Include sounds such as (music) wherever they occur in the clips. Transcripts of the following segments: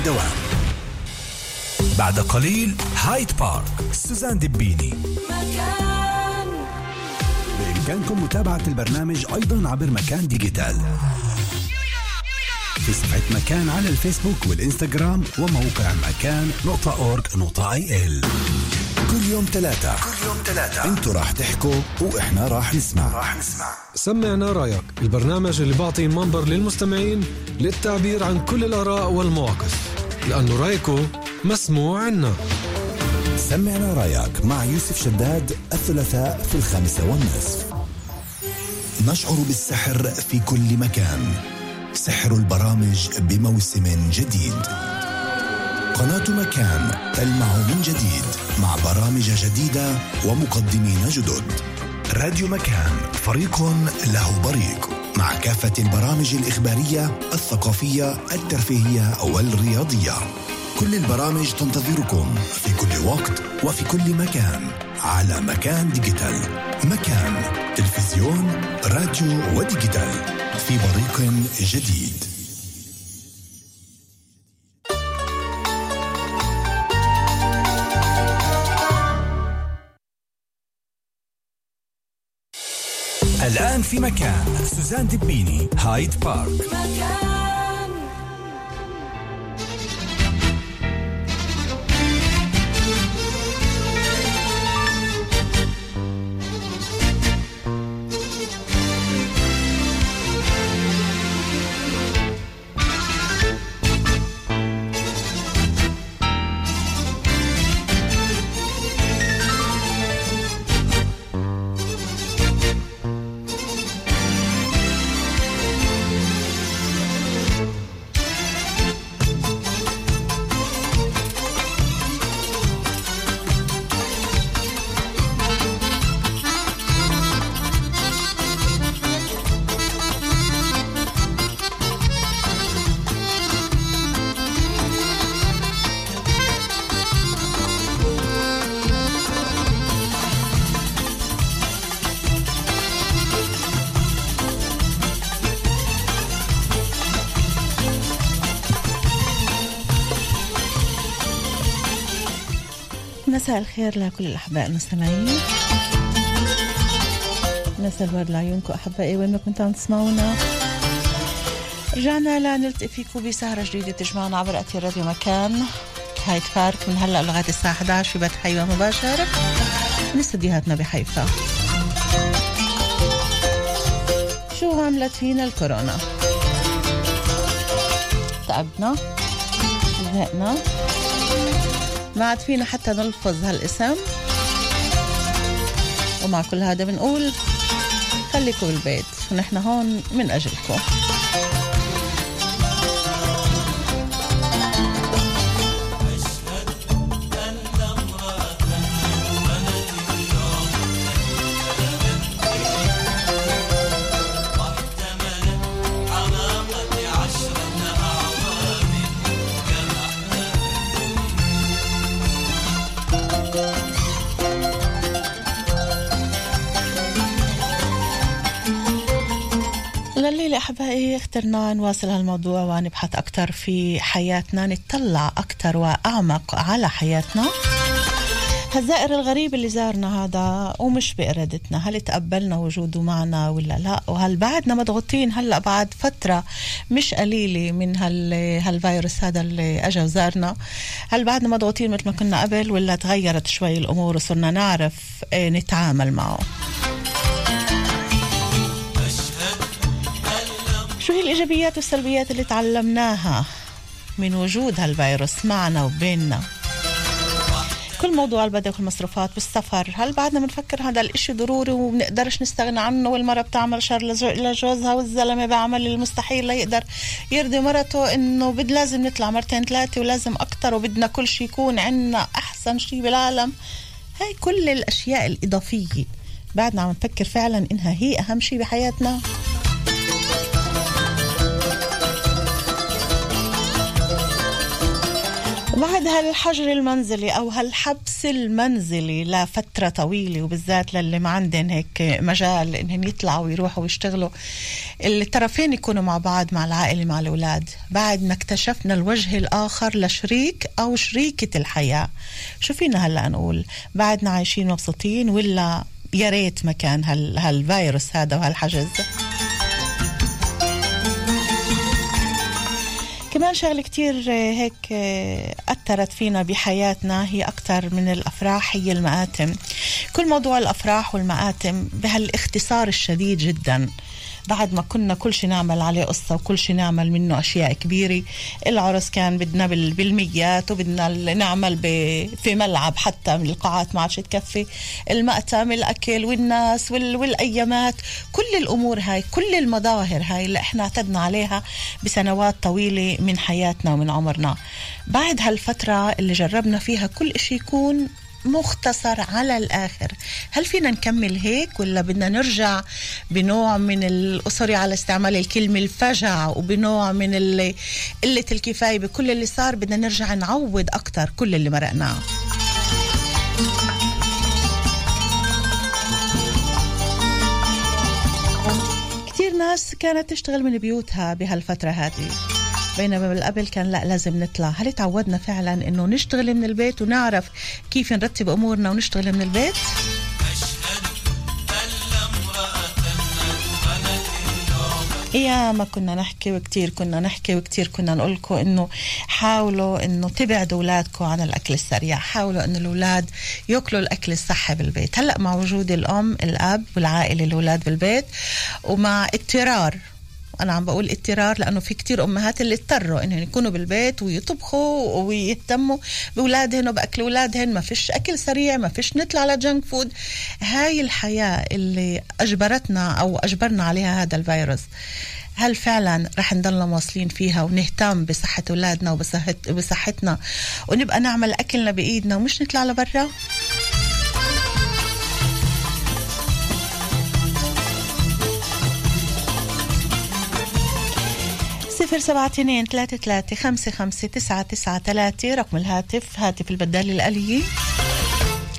الدوام بعد قليل هايد بارك سوزان دبيني مكان بإمكانكم متابعة البرنامج أيضا عبر مكان digital. في صفحة مكان على الفيسبوك والإنستغرام وموقع مكان نقطة org نقطة IL. كل يوم ثلاثة كل يوم ثلاثة أنتوا راح تحكوا وإحنا راح نسمع. راح نسمع. سمعنا رأيك. البرنامج اللي بعطي منبر للمستمعين للتعبير عن كل الآراء والمواقف. لأنه رأيكو مسموع عنا. سمعنا رأيك مع يوسف شداد الثلاثاء في الخامسة والنصف. نشعر بالسحر في كل مكان. سحر البرامج بموسم جديد. قناة مكان تلمع من جديد مع برامج جديدة ومقدمين جدد. راديو مكان فريق له بريق مع كافة البرامج الإخبارية الثقافية الترفيهية والرياضية. كل البرامج تنتظركم في كل وقت وفي كل مكان على مكان digital. مكان تلفزيون راديو و digital. في بريق جديد. الآن في مكان. سوزان دبيني هايد بارك. مكان مساء الخير لكل الأحباء المستمعين. مساء الورد لعيونكم أحبائي وين ما كنتوا عم تسمعونا. رجعنا لنلتقي فيكم بسهرة جديدة تجمعنا عبر أثير راديو مكان هايد بارك. من هلأ لغاية الساعة 11 في بث حي مباشر من استديوهاتنا بحيفا. شو عملت فينا الكورونا؟ تعبنا زهقنا. ما عاد فينا حتى نلفظ هالاسم. ومع كل هذا بنقول خليكم بالبيت ونحن هون من أجلكم. اخترنا نواصل هالموضوع ونبحث أكثر في حياتنا نتطلع أكثر وأعمق على حياتنا؟ هالزائر الغريب اللي زارنا هذا ومش بإرادتنا هل تقبلنا وجوده معنا ولا لا؟ وهل بعدنا مضغوطين؟ هلأ بعد فترة مش قليلة من هال هالفيروس هذا اللي أجا وزارنا. هل بعدنا مضغوطين مثل ما كنا قبل ولا تغيرت شوي الأمور وصرنا نعرف آه، نتعامل معه؟ شو هي الإيجابيات والسلبيات اللي تعلمناها من وجود هالفيروس معنا وبيننا؟ كل موضوع البدء والمصروفات والسفر هل بعدنا بنفكر هذا الإشي ضروري وبنقدرش نستغنى عنه؟ والمرة بتعمل شر لجوزها والزلمة بعمل المستحيل ليقدر يرضي مرته إنه بد لازم نطلع مرتين ثلاثة ولازم أكتر وبدنا كل شيء يكون عنا أحسن شيء بالعالم. هاي كل الأشياء الإضافية بعدنا عم نفكر فعلا إنها هي أهم شيء بحياتنا. بعد هالحجر المنزلي أو هالحبس المنزلي لفترة طويلة وبالذات للي ما عندهم هيك مجال إنهم يطلعوا ويروحوا ويشتغلوا الطرفين يكونوا مع بعض مع العائلة مع الأولاد. بعد ما اكتشفنا الوجه الآخر لشريك أو شريكة الحياة. شو فينا هلأ نقول؟ بعدنا عايشين مبسوطين ولا يا ريت ما كان هال هالفيروس هذا وهالحجز. كمان شغلة كتير آه، هيك آه، أثرت فينا بحياتنا. هي أكتر من الأفراح هي المآتم. كل موضوع الأفراح والمآتم بهالإختصار الشديد جدا. بعد ما كنا كل شيء نعمل عليه قصة وكل شيء نعمل منه أشياء كبيرة. العرس كان بدنا بال- بالميات وبدنا نعمل في ملعب حتى من القاعات ما عادش تكفي. المأتم الأكل والناس وال- والأيامات. كل الأمور هاي كل المظاهر هاي اللي إحنا اعتدنا عليها بسنوات طويلة من حياتنا ومن عمرنا. بعد هالفترة اللي جربنا فيها كل إشي يكون مختصر على الآخر. هل فينا نكمل هيك ولا بدنا نرجع بنوع من الأسري على استعمال الكلمة الفجع وبنوع من قلة الكفاية؟ بكل اللي صار بدنا نرجع نعوض أكتر كل اللي مرقناه كتير ناس كانت تشتغل من بيوتها بهالفترة هذه. بينما بالقبل كان لا لازم نطلع. هل تعودنا فعلا إنه نشتغل من البيت ونعرف كيف نرتب أمورنا ونشتغل من البيت؟ يا ما كنا نحكي وكتير كنا نحكي وكتير كنا نقول لكم إنه حاولوا إنه تبعدوا اولادكم عن الأكل السريع. حاولوا إنه الأولاد يأكلوا الأكل الصحي بالبيت. هلأ مع وجود الأم الأب والعائلة الأولاد بالبيت ومع اضطرار أنا عم بقول اضطرار لأنه في كتير أمهات اللي اضطروا إنهم يكونوا بالبيت ويطبخوا ويهتموا بأولادهن وبأكل أولادهن. ما فيش أكل سريع ما فيش نطلع على جنك فود هاي الحياة اللي أجبرتنا أو أجبرنا عليها هذا الفيروس. هل فعلا رح نضلنا مواصلين فيها ونهتم بصحة أولادنا وبصحة بصحتنا ونبقى نعمل أكلنا بإيدنا ومش نطلع لبرا؟ صفر سبعة اثنين ثلاثة ثلاثة خمسة خمسة تسعة تسعة ثلاثة رقم الهاتف هاتف البدال الآلية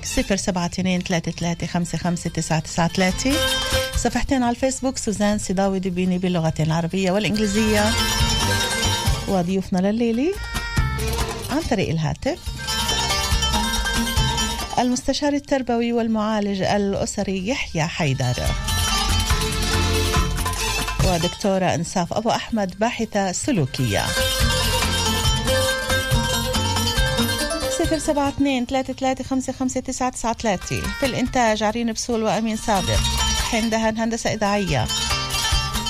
صفر سبعة اثنين ثلاثة ثلاثة خمسة خمسة تسعة تسعة ثلاثة صفحتين على الفيسبوك سوزان سيداوي دبيني باللغتين العربية والإنجليزية. وضيوفنا لليلة عن طريق الهاتف. المستشار التربوي والمعالج الأسري يحيى حيدر. ودكتورة إنصاف أبو أحمد باحثة سلوكية. صفر سبعة اثنين ثلاثة ثلاثة خمسة خمسة تسعة تسعة ثلاثة. في الإنتاج عرين بسول وأمين صادق. حين دهن هندسة إذاعية.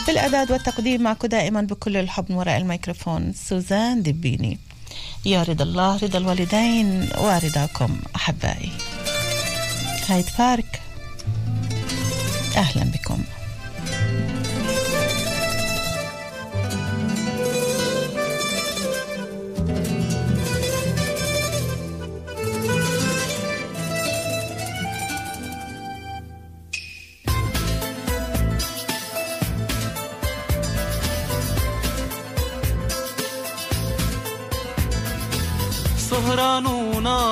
في الإعداد والتقديم معكم دائما بكل الحب من وراء الميكروفون سوزان دبيني يا رضا الله رضا الوالدين ورضاكم أحبائي. هايد بارك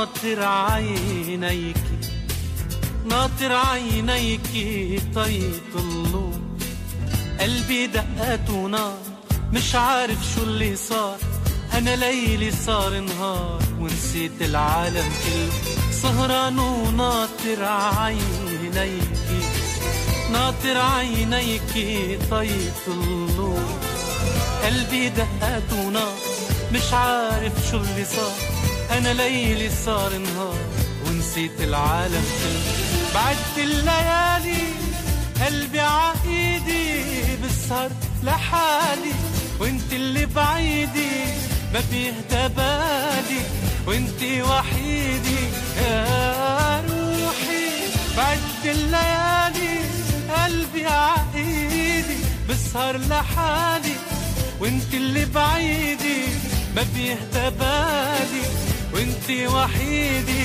وناطر عينيك ناطر عينيك طيطلوا قلبي دقات ونار مش عارف شو اللي صار. أنا ليلي صار نهار ونسيت العالم كله. سهران وناطر عينيك ناطر عينيك طيطلوا قلبي دقات ونار مش عارف شو اللي صار. أنا ليلي صار نهار ونسيت العالم بعدت الليالي قلبي عايدي بسهر لحالي. وانت اللي بعيدي ما بيهدى بالي وانت وحيدي يا روحي. بعدت الليالي قلبي عايدي بسهر لحالي. وانت اللي بعيدي ما بيهدى بالي وانت وحيدي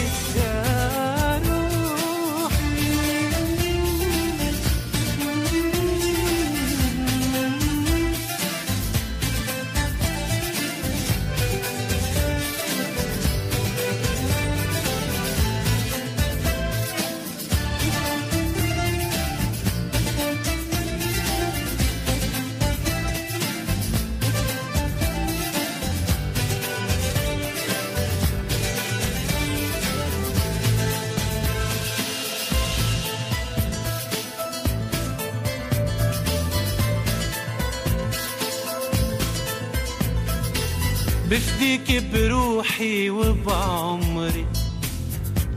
بفديك بروحي وبعمري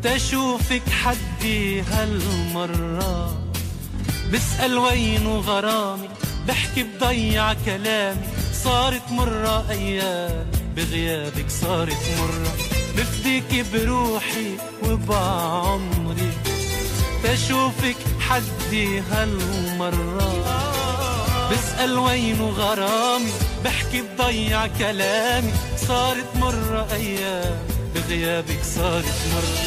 تشوفك حدي هالمرة. بسأل وينه غرامي بحكي بضيع كلامي. صارت مرة أيام بغيابك صارت مرة. بفديك بروحي وبعمري تشوفك حدي هالمرة. بسأل وينه غرامي بحكي بضيع كلامي صارت مرة أيام بغيابك صارت مرة.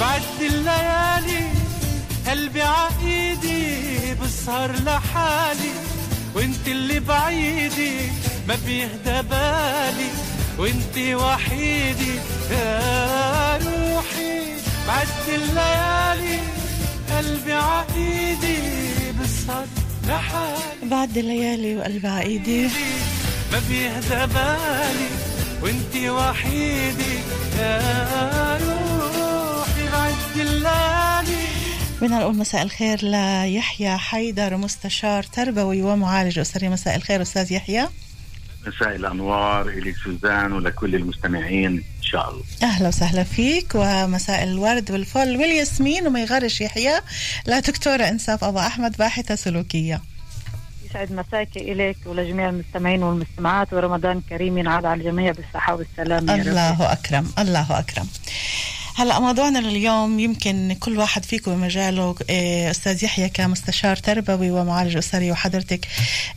بعد الليالي قلبي عايدي بسهر لحالي وأنت اللي بعيدي ما بيهدى بالي وأنت وحيدي يا روحي. بعد الليالي قلبي عايدي بسهر لحالي. بعد الليالي وقلب عايدي ما بيهدى بالي وانتي وحيدي يا روحي بعد الليالي. بدنا نقول مساء الخير ليحيى حيدر مستشار تربوي ومعالج أسري. مساء الخير أستاذ يحيى. مساء الأنوار إليك سوزان ولكل المستمعين إن شاء الله. أهلا وسهلا فيك ومساء الورد والفل والياسمين وما يغرش يحيى لدكتورة إنساف أبو أحمد باحثة سلوكية. يسعد مساكي إليك ولجميع المستمعين والمستمعات ورمضان كريم ينعاد على الجميع بالصحة والسلامة يا. الله أكرم الله أكرم هلا موضوعنا لليوم يمكن كل واحد فيكم بمجاله إيه، أستاذ يحيى كمستشار تربوي ومعالج أسري وحضرتك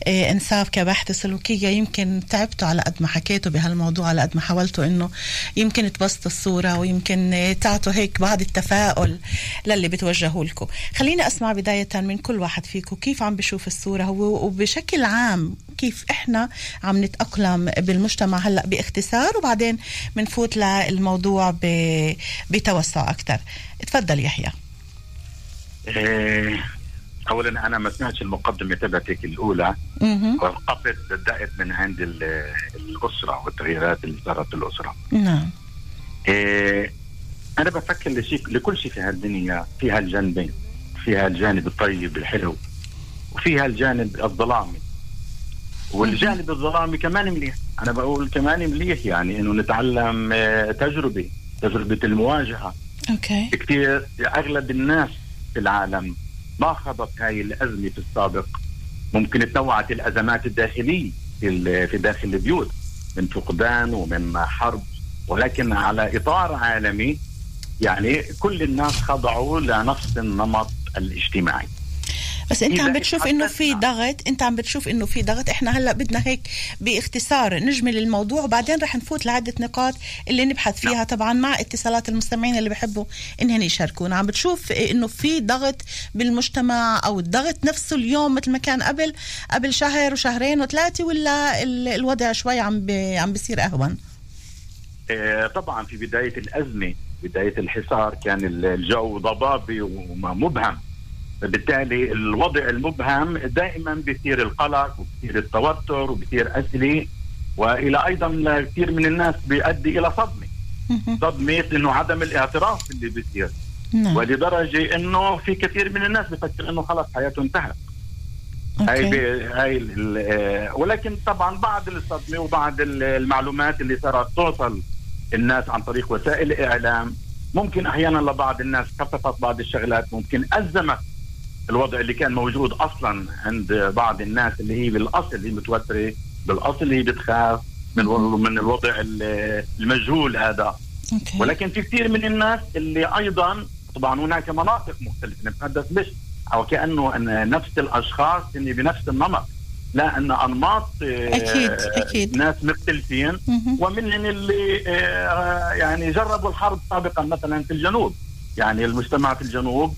إيه، انساف كباحثه سلوكية. يمكن تعبتوا على قد ما حكيتوا بهالموضوع على قد ما حاولتوا إنه يمكن تبسطوا الصورة ويمكن تعطوا هيك بعض التفاؤل للي بتوجهوا لكم. خليني أسمع بداية من كل واحد فيكم كيف عم بشوف الصورة؟ هو وبشكل عام كيف إحنا عم نتأقلم بالمجتمع هلأ باختصار وبعدين بنفوت للموضوع بتوسع أكثر تفضل يحيى. إيه، اولا أنا ما سمعتش المقدمة تبعتك الأولى. وقفت بدات من عند ال- الأسرة والتغييرات اللي صارت بالأسرة. نعم. إيه، أنا بفكر لشيء لكل شيء في هالدنيا فيها الجانبين فيها الجانب الطيب الحلو وفيها الجانب الظلامي والجانب الظلامي كمان مليح. أنا بقول كمان مليح يعني إنه نتعلم آه، تجربة تجربة المواجهة. أوكي. كثير أغلب الناس في العالم ما خضت هاي الأزمة في السابق. ممكن تنوعت الأزمات الداخلية في في داخل البيوت من فقدان ومن حرب. ولكن على إطار عالمي يعني كل الناس خضعوا لنفس النمط الاجتماعي. بس انت عم بتشوف إنه في ضغط انت عم بتشوف إنه في ضغط. إحنا هلأ بدنا هيك باختصار نجمل الموضوع وبعدين رح نفوت لعدة نقاط اللي نبحث فيها طبعا مع اتصالات المستمعين اللي بحبوا انهم يشاركونا. عم بتشوف إنه في ضغط بالمجتمع أو الضغط نفسه اليوم مثل ما كان قبل قبل شهر وشهرين وثلاثة ولا ال- الوضع شوي عم بي عم بيصير أهون؟ آه، طبعا في بداية الأزمة بداية الحصار كان الجو ضبابي ومبهم. بالتالي الوضع المبهم دائما بيثير القلق وبيثير التوتر وبيثير اسئله وإلى أيضا كثير من الناس بيؤدي إلى صدمة. صدمة إنه عدم الاعتراف باللي بيصير نعم. ولدرجة إنه في كثير من الناس بفكر إنه خلص حياته انتهت. هاي هاي آه، ولكن طبعا بعد الصدمة وبعد ال- المعلومات اللي صارت توصل الناس عن طريق وسائل الإعلام ممكن أحيانا لبعض الناس خففت بعض الشغلات ممكن أزمت الوضع اللي كان موجود أصلا عند بعض الناس اللي هي بالأصل هي متوترة بالأصل هي بتخاف من من الوضع ال- المجهول هذا. أوكي. ولكن في كثير من الناس اللي أيضا طبعا هناك مناطق مختلفة نتحدث مش أو كأنه أن نفس الأشخاص اللي بنفس النمط. لا أن أنماط آه، أكيد، أكيد. ناس مختلفين. ومنهم اللي آه، يعني جربوا الحرب سابقا مثلا في الجنوب. يعني المجتمع في الجنوب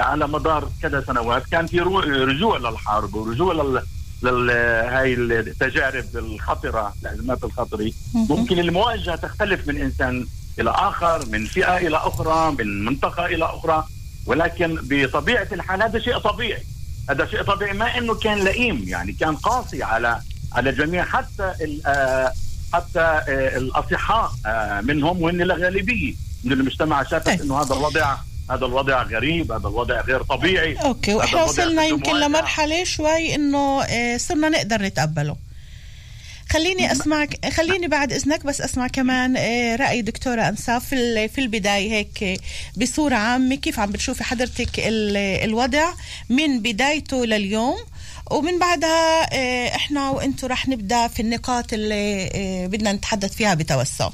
على مدار كذا سنوات كان في رجوع للحرب ورجوع لل هاي التجارب الخطرة الازمات الخطرة. ممكن المواجهة تختلف من إنسان إلى آخر من فئة إلى أخرى من منطقة إلى أخرى ولكن بطبيعة الحال هذا شيء طبيعي هذا شيء طبيعي ما إنه كان لئيم يعني كان قاسي على على الجميع حتى آه، حتى آه، الأصحاء آه، منهم وان الغالبية من المجتمع شافت طيب. إنه هذا الوضع هذا الوضع غريب هذا الوضع غير طبيعي. أوكي وإحنا وصلنا يمكن. لمرحلة شوي إنه آه، صرنا نقدر نتقبله. خليني أسمعك خليني بعد إذنك بس أسمع كمان آه، رأي دكتورة انساف في ال- في البداية هيك بصورة عامة. كيف عم بتشوفي حضرتك ال- الوضع من بدايته لليوم؟ ومن بعدها آه، إحنا وأنتم رح نبدأ في النقاط اللي بدنا نتحدث فيها بتوسع.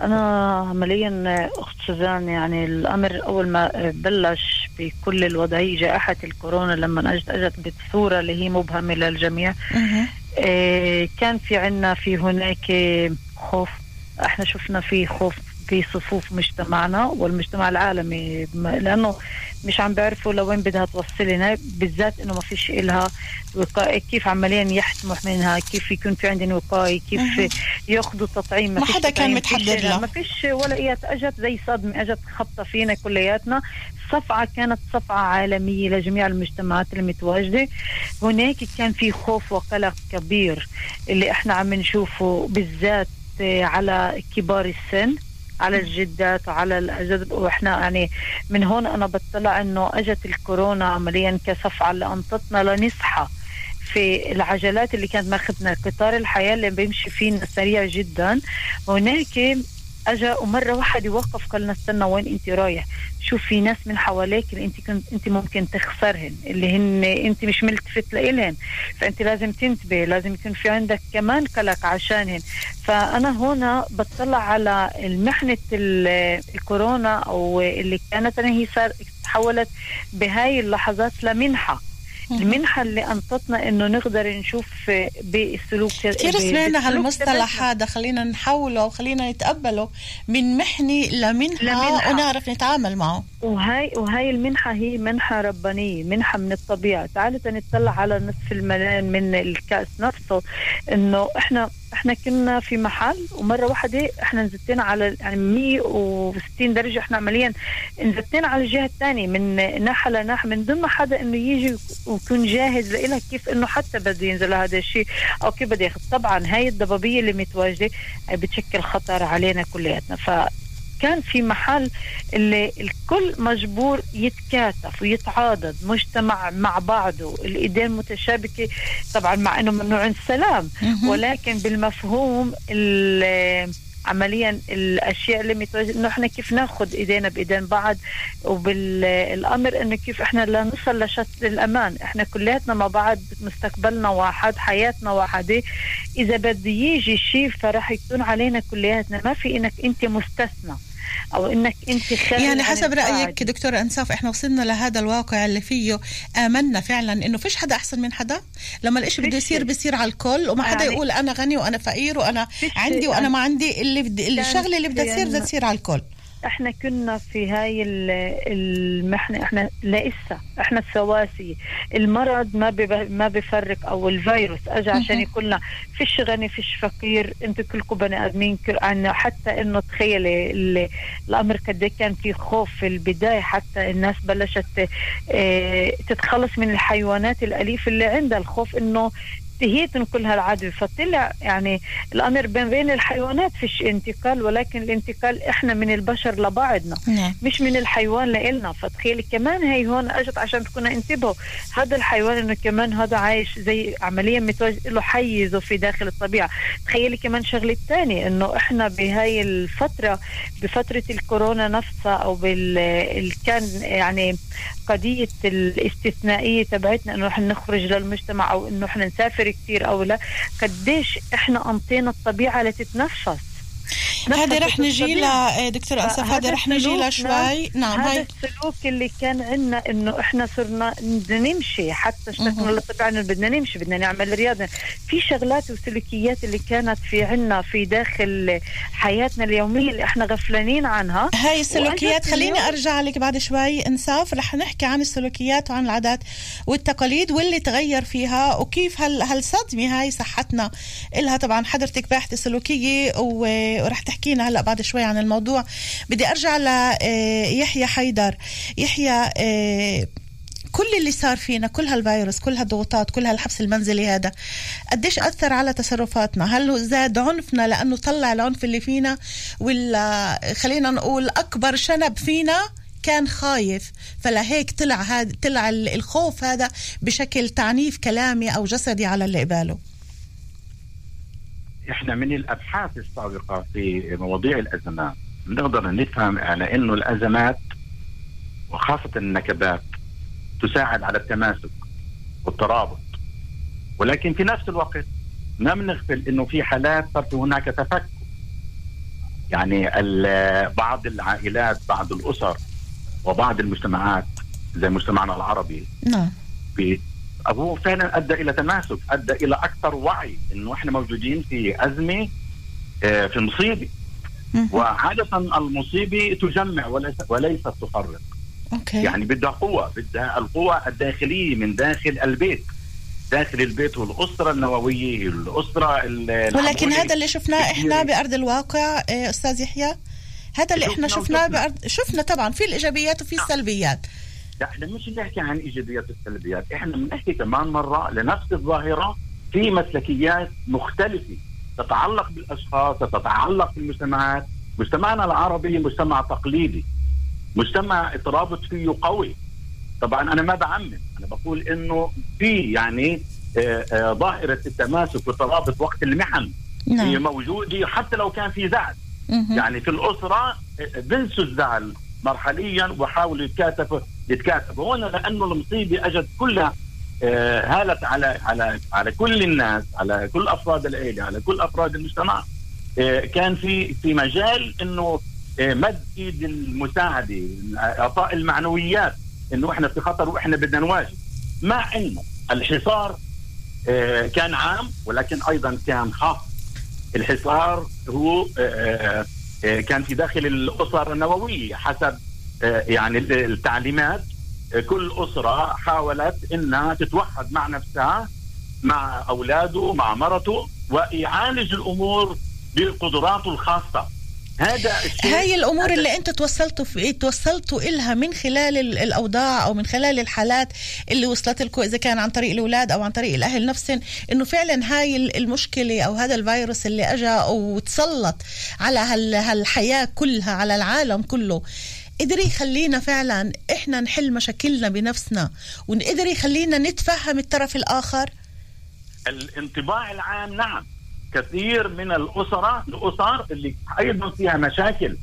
أنا عمليا أخت سوزان يعني الأمر أول ما بلش بكل الوضعية جائحة الكورونا لما أجت أجت بصورة اللي هي مبهمة للجميع. آه، كان في عنا في هناك خوف. إحنا شفنا في خوف في صفوف مجتمعنا والمجتمع العالمي لأنه مش عم بيعرفوا لوين بدها توصلنا بالذات إنه ما فيش إلها وقاية كيف عمليا يحتموا منها كيف يكون في عندنا وقاية كيف. يأخذوا تطعيم ما فيش حدا كان تطعيم، فيش متحضر إلها. له. ما فيش ولا ايات أجت زي صدمة أجت خبطة فينا كلياتنا صفعة كانت صفعة عالمية لجميع المجتمعات المتواجدة هناك كان في خوف وقلق كبير اللي إحنا عم نشوفه بالذات آه، على كبار السن على الجدات وعلى الاجد وإحنا يعني من هون أنا بطلع إنه إجت الكورونا عمليا كصفعه اللي أنطتنا لنصحى في العجلات اللي كانت ماخذنا. قطار الحياة اللي بيمشي فينا سريع جدا. هناك اجى ومرة واحد يوقف قال استنى وين انت رايح؟ شوف في ناس من حواليك اللي انت كنت انت ممكن تخسرهن اللي هن انت مش ملتفت لإلهن فانت لازم تنتبه لازم يكون في عندك كمان قلق عشانهن. فأنا هنا بطلع على المحنة ال- الكورونا أو اللي كانت هي صار تحولت بهاي اللحظات لمنحة. المنحة اللي أنطتنا إنه نقدر نشوف بالسلوك كثير سمعنا هالمصطلح هذا خلينا نحوله وخلينا نتقبله. من محنة لمنحة لمنحة. ونعرف نتعامل معه. وهاي وهاي المنحة هي منحة ربانية منحة من الطبيعة. تعالوا نطلع على نصف الملان من الكأس نفسه إنه إحنا إحنا كنا في محل ومرة واحدة إحنا نزتنا على يعني 160 درجة إحنا عمليا نزتنا على الجهة الثانية من ناحية لناحية من ضمن حدا إنه يجي ويكون جاهز لإلها كيف إنه حتى بده ينزل هذا الشيء. أو كيف بده ياخذ. طبعا هاي الضبابية اللي متواجدة بتشكل خطر علينا كلياتنا. ف كان في محل اللي الكل مجبور يتكاتف ويتعاضد مجتمع مع بعضه الإيدين متشابكة طبعا مع إنه ممنوع السلام ولكن بالمفهوم ال- عمليا الأشياء اللي متواجده إنه إحنا كيف ناخذ إيدينا بإيدين بعض وبالأمر إنه كيف إحنا لا نصل لشط الأمان. إحنا كلياتنا مع بعض مستقبلنا واحد حياتنا واحدة. إذا بده يجي شيء فراح يكون علينا كلياتنا. ما في إنك أنت مستثنى. أو إنك أنت خارج يعني عن حسب القاعدة. رأيك دكتورة أنساف إحنا وصلنا لهذا الواقع اللي فيه آمنا فعلا إنه فيش حدا أحسن من حدا لما الإشي بده يصير. بيصير على الكل وما حدا يعني- يقول أنا غني وأنا فقير وأنا فيش عندي. وأنا ما عندي اللي بدي الشغلة اللي بدها تصير بدها تصير على الكل إحنا كنا في هاي ال- المحنه إحنا لسه إحنا السواسي. المرض ما ما بيفرق أو الفيروس أجى عشان يقول لنا فيش غني فيش فقير أنتوا كلكم بني آدمين. حتى إنه تخيلي ال- الامر قد كان في خوف في البداية حتى الناس بلشت آه تتخلص من الحيوانات الأليفة اللي عندها الخوف إنه تهيت من كل هالعدوى. فطلع يعني الأمر بين بين الحيوانات فيش انتقال ولكن الانتقال إحنا من البشر لبعضنا نعم. مش من الحيوان لإلنا. فتخيلي كمان هي هون إجت عشان تكون انتبهوا هذا الحيوان إنه كمان هذا عايش زي عمليا متواجد له حيزه في داخل الطبيعة. تخيلي كمان شغلة ثانية إنه إحنا بهاي الفترة بفترة الكورونا نفسها أو بال ال- كان يعني قضية الاستثنائية تبعتنا إنه إحنا نخرج للمجتمع أو إنه إحنا نسافر كثير أو لا قديش إحنا أنطينا الطبيعة لتتنفس. هذا رح نفست نجي. لها دكتور هذا فهذا رح نجي لها شوي. نعم هذا هاي. السلوك اللي كان عندنا إنه إحنا صرنا بدنا نمشي. حتى اشتقنا إنه بدنا نمشي بدنا نعمل رياضة. في شغلات وسلوكيات اللي كانت في عنا في داخل حياتنا اليومية اللي إحنا غفلانين عنها. هاي السلوكيات خليني أرجع لك بعد شوي انساف رح نحكي عن السلوكيات وعن العادات والتقاليد واللي تغير فيها وكيف هال هالصدمه هاي صحتنا إلها. طبعا حضرتك باحثة سلوكية و- ورح تحكينا هلا بعد شوي عن الموضوع. بدي أرجع ليحيى حيدر. يحيى آه، كل اللي صار فينا كل هالفيروس كل هالضغوطات كل هالحبس المنزلي هذا قديش أثر على تصرفاتنا؟ هل زاد عنفنا لأنه طلع العنف اللي فينا؟ ولا خلينا نقول أكبر شنب فينا كان خايف؟ فلهيك طلع هذا طلع ال- الخوف هذا بشكل تعنيف كلامي أو جسدي على اللي قباله. إحنا من الأبحاث السابقة في مواضيع الأزمات بنقدر نفهم على إنه الأزمات وخاصة النكبات تساعد على التماسك والترابط. ولكن في نفس الوقت ما بنغفل إنه في حالات صار في هناك تفكك يعني بعض العائلات بعض الأسر وبعض المجتمعات زي مجتمعنا العربي نعم. هو فعلا أدى إلى تماسك أدى إلى أكثر وعي إنه إحنا موجودين في أزمة آه، في مصيبة. وعادة المصيبة تجمع وليس وليست تفرق. أوكي. يعني بدها قوة بدها القوة الداخلية من داخل البيت. داخل البيت والأسرة النووية الأسرة ال- ولكن. هذا اللي شفناه إحنا بأرض الواقع إيه، أستاذ يحيى. هذا اللي إحنا شفنا شفناه. بأرض شفنا طبعا في الإيجابيات وفي السلبيات. لا إحنا مش بنحكي عن إيجابيات والسلبيات، إحنا بنحكي كمان مرة لنفس الظاهرة في مسلكيات مختلفة تتعلق بالأشخاص، تتعلق بالمجتمعات، مجتمعنا العربي مجتمع تقليدي. مجتمع الترابط فيه قوي. طبعا أنا ما بعمم، أنا بقول إنه في يعني آه، آه، ظاهرة التماسك والترابط وقت المحن هي نعم موجودة حتى لو كان في زعل. يعني في الأسرة بنسوا الزعل مرحليا وحاولوا يتكاتفوا يتكاتفوا. هون لأنه المصيبة أجت كلها آه، هالت على على على كل الناس على كل أفراد العيلة على كل أفراد المجتمع. آه، كان في في مجال إنه آه، مد إيد المساعدة إعطاء المعنويات إنه إحنا في خطر وإحنا بدنا نواجه. مع انه الحصار كان عام ولكن أيضا كان خاص. الحصار هو كان في داخل الأسر النووية حسب آه، يعني ال- التعليمات. آه، كل أسرة حاولت إنها تتوحد مع نفسها مع أولاده مع مرته ويعالج الأمور بقدراته الخاصة. هذا هاي الأمور هذا اللي أنتم توصلتوا في توصلتوا إلها من خلال ال- الأوضاع أو من خلال الحالات اللي وصلت لكم إذا كان عن طريق الأولاد أو عن طريق الأهل نفسهم إنه فعلا هاي ال- المشكلة أو هذا الفيروس اللي اجى وتسلط على هال- هالحياة كلها على العالم كله قدر يخلينا فعلا إحنا نحل مشاكلنا بنفسنا وقدر يخلينا نتفهم الطرف الآخر؟ الانطباع العام نعم. كثير من الأسرة الأسر اللي أيضا فيها مشاكل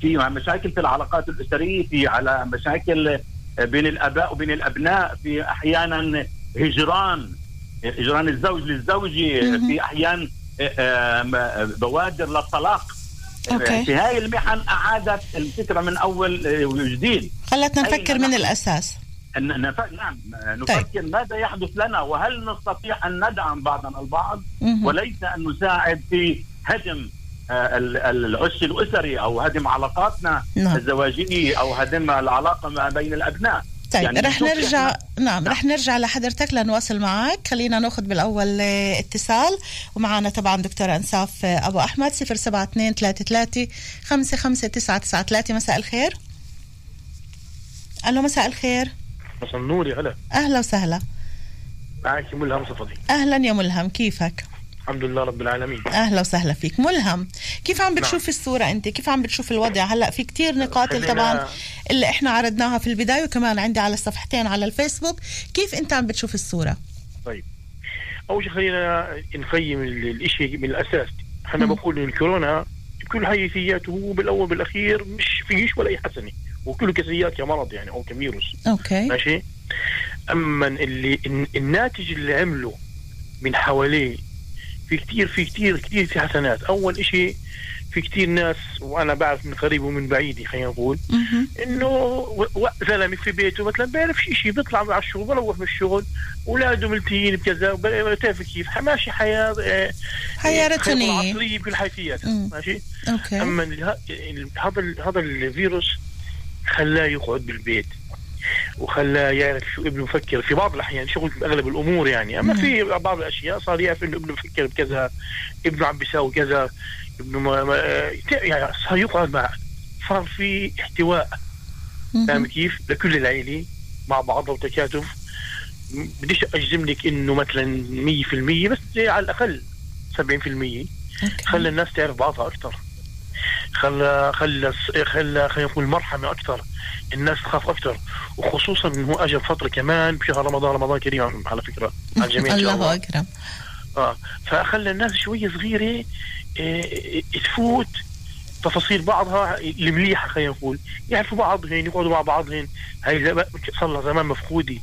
فيها مشاكل في العلاقات الأسرية في على مشاكل بين الأباء وبين الأبناء في أحيانا هجران هجران الزوج للزوجة. في أحيان آه، آه، بوادر للطلاق أوكي. في هاي المحن أعادت الفكرة من أول آه، وجديد خلتنا نفكر من؟ الأساس. نعم. نفكر ماذا يحدث لنا؟ وهل نستطيع أن ندعم بعضنا البعض. وليس أن نساعد في هدم آه، ال- ال- العش الأسري أو هدم علاقاتنا نعم. الزواجية أو هدم العلاقة ما بين الأبناء. طيب يعني رح نرجع إحنا- نعم رح نرجع لحضرتك لنواصل معك. خلينا ناخذ بالأول آه، اتصال. ومعنا طبعا دكتور انساف آه، أبو أحمد 072 33 55993 مساء الخير. ألو مساء الخير. مساء النور يا هلا. أهلا وسهلا. معك ملهم صفدي. أهلا يا ملهم كيفك؟ الحمد لله رب العالمين. أهلا وسهلا فيك. ملهم كيف عم بتشوف نعم. الصورة أنت؟ كيف عم بتشوف الوضع؟ هلأ في كتير نقاط خلينا- طبعا اللي إحنا عرضناها في البداية وكمان عندي على الصفحتين على الفيسبوك. كيف أنت عم بتشوف الصورة؟ طيب. أول شيء خلينا نقيم ال- الإشي من الأساس. أنا مم. بقول إن الكورونا بكل حيثياته هو بالأول بالاخير مش فيش ولا أي حسنة. وكله كسيات كمرض يعني أو كفيروس أوكي. ماشي؟ أما اللي الن- الناتج اللي عمله من حواليه في كتير في كتير كتير في حسنات. أول إشي في كتير ناس وأنا بعرف من قريب ومن بعيد خلينا نقول. إنه زلمة في بيته مثلا بيعرف شيء شيء بيطلع على الشغل بروح من الشغل اولاده ملتيين بكذا بتعرف كيف؟ ماشي حياة آه، حياة آه، روتينية. عصرية بكل حيثياتها مم. ماشي؟ أوكي. أما هذا هذا الفيروس خلاه يقعد بالبيت وخلاه يعرف شو ابنه بفكر في بعض الأحيان شغل أغلب الأمور يعني أما. في بعض الأشياء صار يعرف إنه ابنه بفكر بكذا ابنه عم بيساوي كذا ابنه ما ما يعني صار يقعد مع صار في احتواء. فاهم كيف؟ لكل العيلة مع بعضها وتكاتف بديش أجزم لك إنه مثلا 100% بس على الأقل 70% أوكي. خلى الناس تعرف بعضها أكثر خلى خلى خلى خلينا نقول مرحمة أكثر الناس تخاف أكثر وخصوصا إنه اجى فترة كمان بشهر رمضان رمضان كريم على فكرة على الجميع الله أكرم. آه فخلى الناس شوية صغيرة آه تفوت تفاصيل بعضها المليحة خلينا نقول. يعرفوا بعض هين يقعدوا مع بعضهم هاي زمان- صار لها زمان مفقودة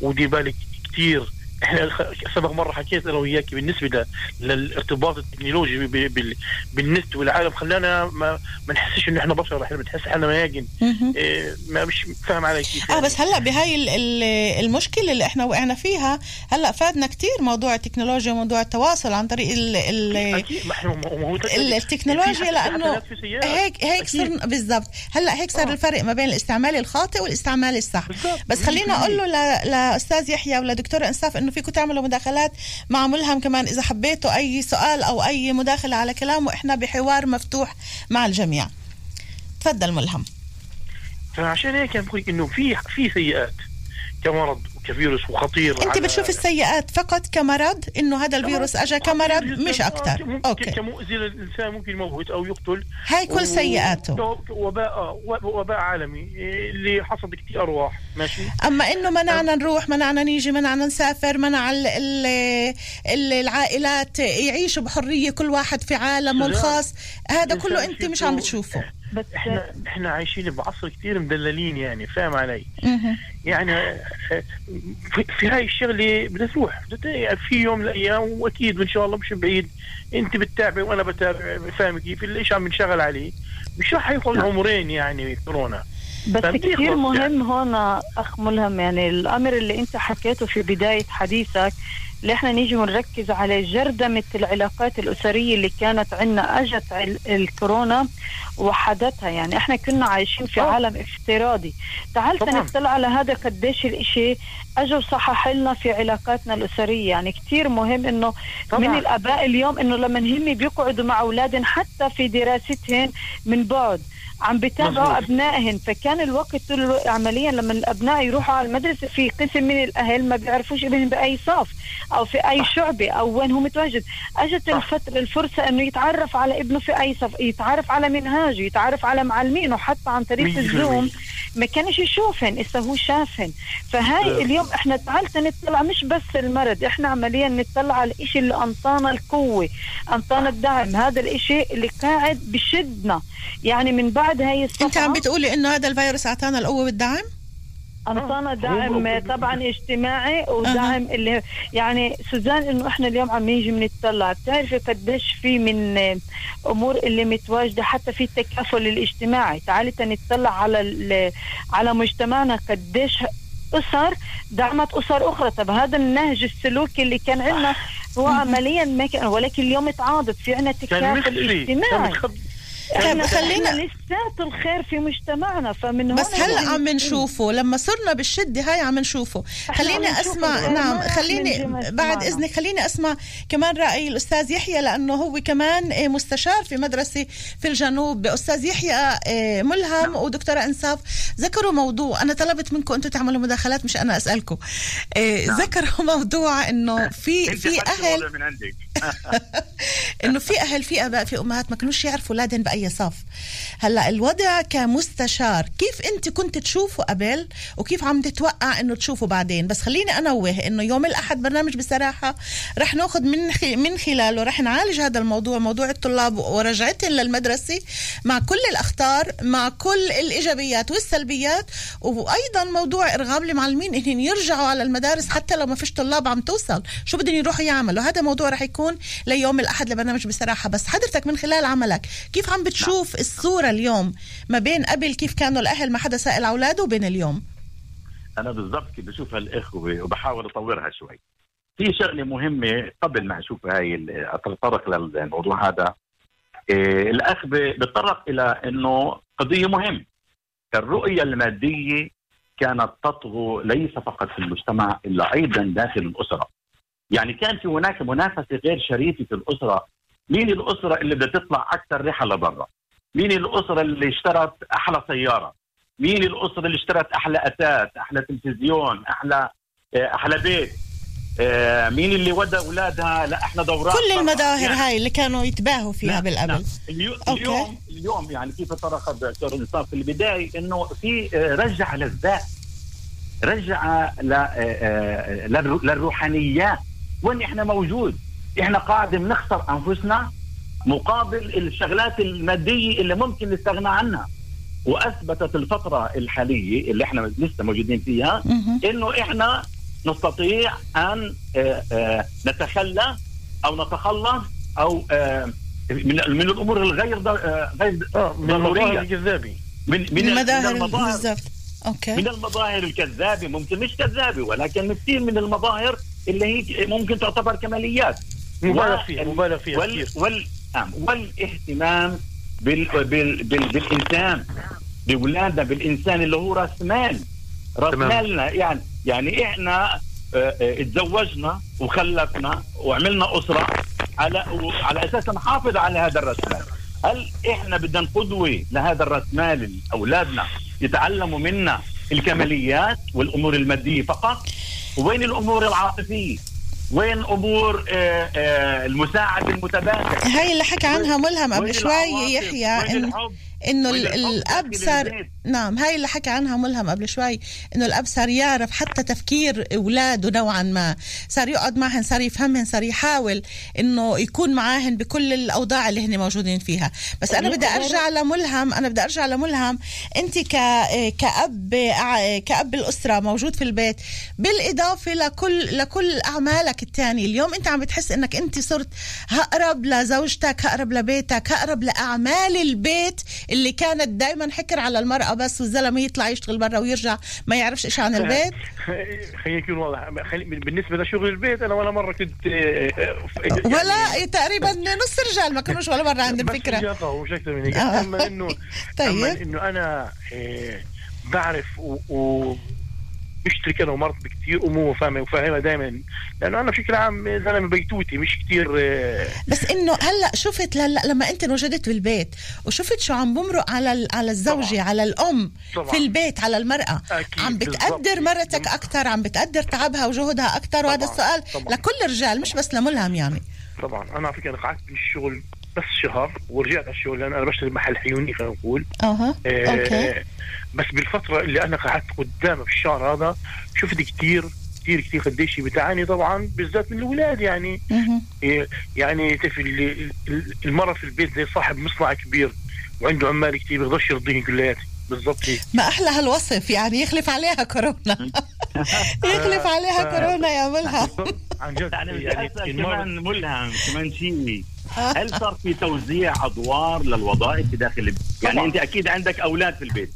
ودي بالك كثير إحنا سبق مرة حكيت أنا وياك بالنسبة للارتباط التكنولوجي بالنت والعالم خلانا ما, ما نحسش إنه إحنا بشر إحنا بنحس حالنا مياجن. إيه ما مش فاهم علي كيف آه يعني. بس هلأ بهاي ال- ال- المشكلة اللي إحنا وقعنا فيها هلأ فادنا كتير موضوع التكنولوجيا وموضوع التواصل عن طريق ال ال التكنولوجيا لأنه هيك هيك. صرنا بالضبط هلأ هيك صار آه. الفرق ما بين الاستعمال الخاطئ والاستعمال الصح. بس خلينا أقول له لأستاذ يحيى ولدكتور إنصاف إنه فيكم تعملوا مداخلات مع ملهم كمان إذا حبيتوا أي سؤال أو أي مداخلة على كلامه إحنا بحوار مفتوح مع الجميع. تفضل ملهم. فعشان هيك إنه في في سيئات كمرض. وكفيروس وخطير أنت بتشوف السيئات فقط كمرض؟ إنه هذا الفيروس اجى كمرض؟ مش أكثر. ممكن أوكي. كمؤذي للإنسان ممكن يموت أو يقتل. هاي كل و- سيئاته. وباء وباء عالمي اللي حصد كثير أرواح. ماشي؟ أما إنه منعنا نروح منعنا نيجي منعنا نسافر منع ال ال ال العائلات يعيشوا بحرية كل واحد في عالمه. الخاص. هذا كله أنت مش عم بتشوفه. بس إحنا إحنا عايشين بعصر كثير مدللين يعني فاهم علي. يعني آه، في, في هاي الشغلة بدها تروح في يوم من الأيام وأكيد وان شاء الله مش بعيد. أنت بتتابع وأنا بتابع فاهم كيف؟ اللي إيش عم نشتغل عليه. مش راح ياخذ عمرين يعني كورونا. بس كثير يخلص مهم يعني. هون أخ ملهم يعني الأمر اللي أنت حكيته في بداية حديثك اللي إحنا نيجي ونركز على جردمه العلاقات الأسرية اللي كانت عندنا أجت ال- الكورونا وحدثها يعني إحنا كنا عايشين في آه. عالم افتراضي تعال. نطلع على هذا قديش الإشي اجى وصحح لنا في علاقاتنا الأسرية يعني كثير مهم إنه طبعاً. من الآباء اليوم إنه لما هم بيقعدوا مع أولادهم حتى في دراستهم من بعد عم بيتابعوا. ابنائهم فكان الوقت طول الوقت عمليا لما الأبناء يروحوا على المدرسة في قسم من الأهل ما بيعرفوش ابنهم بأي صف أو في أي شعبة أو وين هو متواجد أجت. الفترة الفرصة إنه يتعرف على ابنه في أي صف يتعرف على منهاجه يتعرف على معلمينه حتى عن طريق الزوم. ما كانش يشوفن اسا هو شافن فهاي. اليوم إحنا تعالت نطلع مش بس المرض إحنا عمليا نطلع على الإشي اللي أنطانا القوة أنطانا الدعم. هذا الإشي اللي قاعد بشدنا. يعني من بعد هاي الصفحه أنت عم بتقولي إنه هذا الفيروس أعطانا القوة والدعم؟ انطانا آه. دعم طبعا اجتماعي ودعم اللي يعني سوزان إنه إحنا اليوم عم نيجي بنتطلع بتعرفي قديش في من أمور اللي متواجدة حتى في التكافل الاجتماعي. تعالي تنطلع على على مجتمعنا قديش أسر دعمت أسر أخرى. طب هذا النهج السلوكي اللي كان عندنا هو عمليا ما كان ولكن اليوم تعاضد في عندنا تكافل اجتماعي. إحنا خلينا- خلينا لسات الخير في مجتمعنا فمن بس هلا عم نشوفه. لما صرنا بالشدة هاي عم نشوفه. خليني أسمع نعم خليني بعد. إذنك خليني أسمع كمان رأي الأستاذ يحيى لأنه هو كمان آه، مستشار في مدرسة في الجنوب. أستاذ يحيى آه، ملهم ودكتورة إنصاف. ذكروا موضوع أنا طلبت منكم أنتم تعملوا مداخلات مش أنا أسألكم. آه، ذكروا (laughs) موضوع إنه في في أهل (laughs) (laughs) إنه في أهل في آباء في أمهات ما كانوش يعرفوا أولادهم باي صف. هلأ الوضع كمستشار كيف أنت كنت تشوفوا قبل وكيف عم تتوقع إنه تشوفوا بعدين؟ بس خليني أنوه إنه يوم الأحد برنامج بصراحة رح ناخذ من من خلاله رح نعالج هذا الموضوع موضوع الطلاب ورجعتهم للمدرسة مع كل الأخطار مع كل الإيجابيات والسلبيات وأيضا موضوع ارغام المعلمين إنهم يرجعوا على المدارس حتى لو ما فيش طلاب عم توصل. شو بدهم يروحوا يعملوا؟ هذا موضوع رح يكون ليوم الأحد لبرنامج بصراحة. بس حضرتك من خلال عملك كيف عم بتشوف الصورة اليوم ما بين قبل كيف كانوا الأهل ما حدا سائل أولاده وبين اليوم؟ أنا بالضبط كيف بشوف هالإخوة وبحاول أطورها شوي. في شغلة مهمة قبل ما أشوف هاي أتطرق للموضوع هذا. إيه الأخ ب- بيتطرق إلى إنه قضية مهمه الرؤية المادية كانت تطغو ليس فقط في المجتمع إلا أيضا داخل الأسرة. يعني كان في هناك منافسة غير شريفة في الأسرة مين الأسرة اللي بدها تطلع أكثر رحلة لبرا مين الأسرة اللي اشترت أحلى سيارة مين الأسرة اللي اشترت أحلى اثاث أحلى تلفزيون أحلى آه، أحلى بيت آه، مين اللي ودى أولادها لاحلى دورات كل؟ المظاهر يعني هاي اللي كانوا يتباهوا فيها نعم، بالقبل نعم. أوكي. اليوم اليوم يعني كيف طرق الدكتور الانصاف في البداية إنه في آه، رجع للذات رجع للروحانيات وين إحنا موجود إحنا قاعدة بنخسر انفسنا مقابل الشغلات المادية اللي ممكن نستغنى عنها. وأثبتت الفترة الحالية اللي إحنا لسه موجودين فيها. إنه إحنا نستطيع أن آه، آه، نتخلى أو نتخلص أو آه، من من الأمور الغير ض- غير من المظاهر ضرورية. الجذابه من من المظاهر أوكي. من المظاهر الكذابة. ممكن مش كذابة ولكن كثير من المظاهر اللي هي ممكن تعتبر كماليات. مبالغ فيها مبالغ فيها وال وال نعم، والاهتمام بال بال بال بالإنسان باولادنا بالإنسان اللي هو راس مال. راس. مالنا يعني يعني إحنا آه، آه، اتزوجنا وخلفنا وعملنا أسرة على على أساس نحافظ على هذا الراس مال. هل إحنا بدنا قدوة لهذا الراس مال أولادنا يتعلموا منا الكماليات والأمور المادية فقط؟ وين الأمور العاطفية؟ وين أمور آه، آه، المساعده المتبادله هاي اللي حكى عنها ملهم قبل شوي؟ يحيى؟ إنه الأب صار؟ نعم هاي اللي حكى عنها ملهم قبل شوي إنه الأب صار يعرف حتى تفكير أولاده نوعا ما. صار يقعد معهن صار يفهمهن صار يحاول إنه يكون معاهن بكل الأوضاع اللي هن موجودين فيها. بس أنا بدي أرجع لملهم أنا بدي أرجع لملهم. أنت ك كأب كأب الأسرة موجود في البيت بالإضافة لكل لكل أعمالك الثانية اليوم أنت عم بتحس إنك أنت صرت اقرب لزوجتك اقرب لبيتك اقرب لأعمال البيت اللي كانت دائما حكر على المرأة بس والزلمة يطلع يشتغل برا ويرجع ما يعرفش شيء عن البيت (laughs) خلينا نكون واضح بالنسبة لشغل البيت أنا ولا مرة كنت آه، آه، ولا تقريبا نص الرجال ما كانوش ولا مرة عندهم إجابة مش أكثر من هيك آه. أما انه (laughs) طيب. أما إنه أنا آه، بعرف و, و بشترك أنا ومرتي بكثير امور فاهمه وفاهمها دائما لأنه أنا بشكل عام زلمة بيتوتي مش كثير آه، بس إنه هلأ شفت هلا لما أنت انوجدت بالبيت وشفت شو عم بمرق على على الزوجة طبعاً. على الأم طبعاً. في البيت على المرأة أكيد، عم. بتقدر مرتك أكثر عم بتقدر تعبها وجهدها أكثر وهذا السؤال طبعاً. لكل الرجال مش بس لملهم يعني طبعا أنا على فكرة قعدت من الشغل بس شهر ورجعت على الشغل. لأن أنا بشتغل محل حيوني خلينا نقول. أها. أوكي. آه، بس بالفترة اللي أنا قعدت قدامه في الشهر هذا شفت كثير كثير كثير قديش بتعاني طبعا بالذات من الاولاد يعني. إيه، يعني تعرف ال- ال- المرة في البيت زي صاحب مصنع كبير وعنده عمال كثير بيقدرش يرضيهم كلياتي. بالضبط هيك ما أحلى هالوصف يعني يخلف عليها كورونا (laughs) يخلف عليها ف- كورونا يا ملهم (laughs) عن جد يعني يعني كمان ملهم كمان شيء هل (laughs) صار في توزيع أدوار للوظائف في داخل البيت؟ يعني. أنت أكيد عندك أولاد في البيت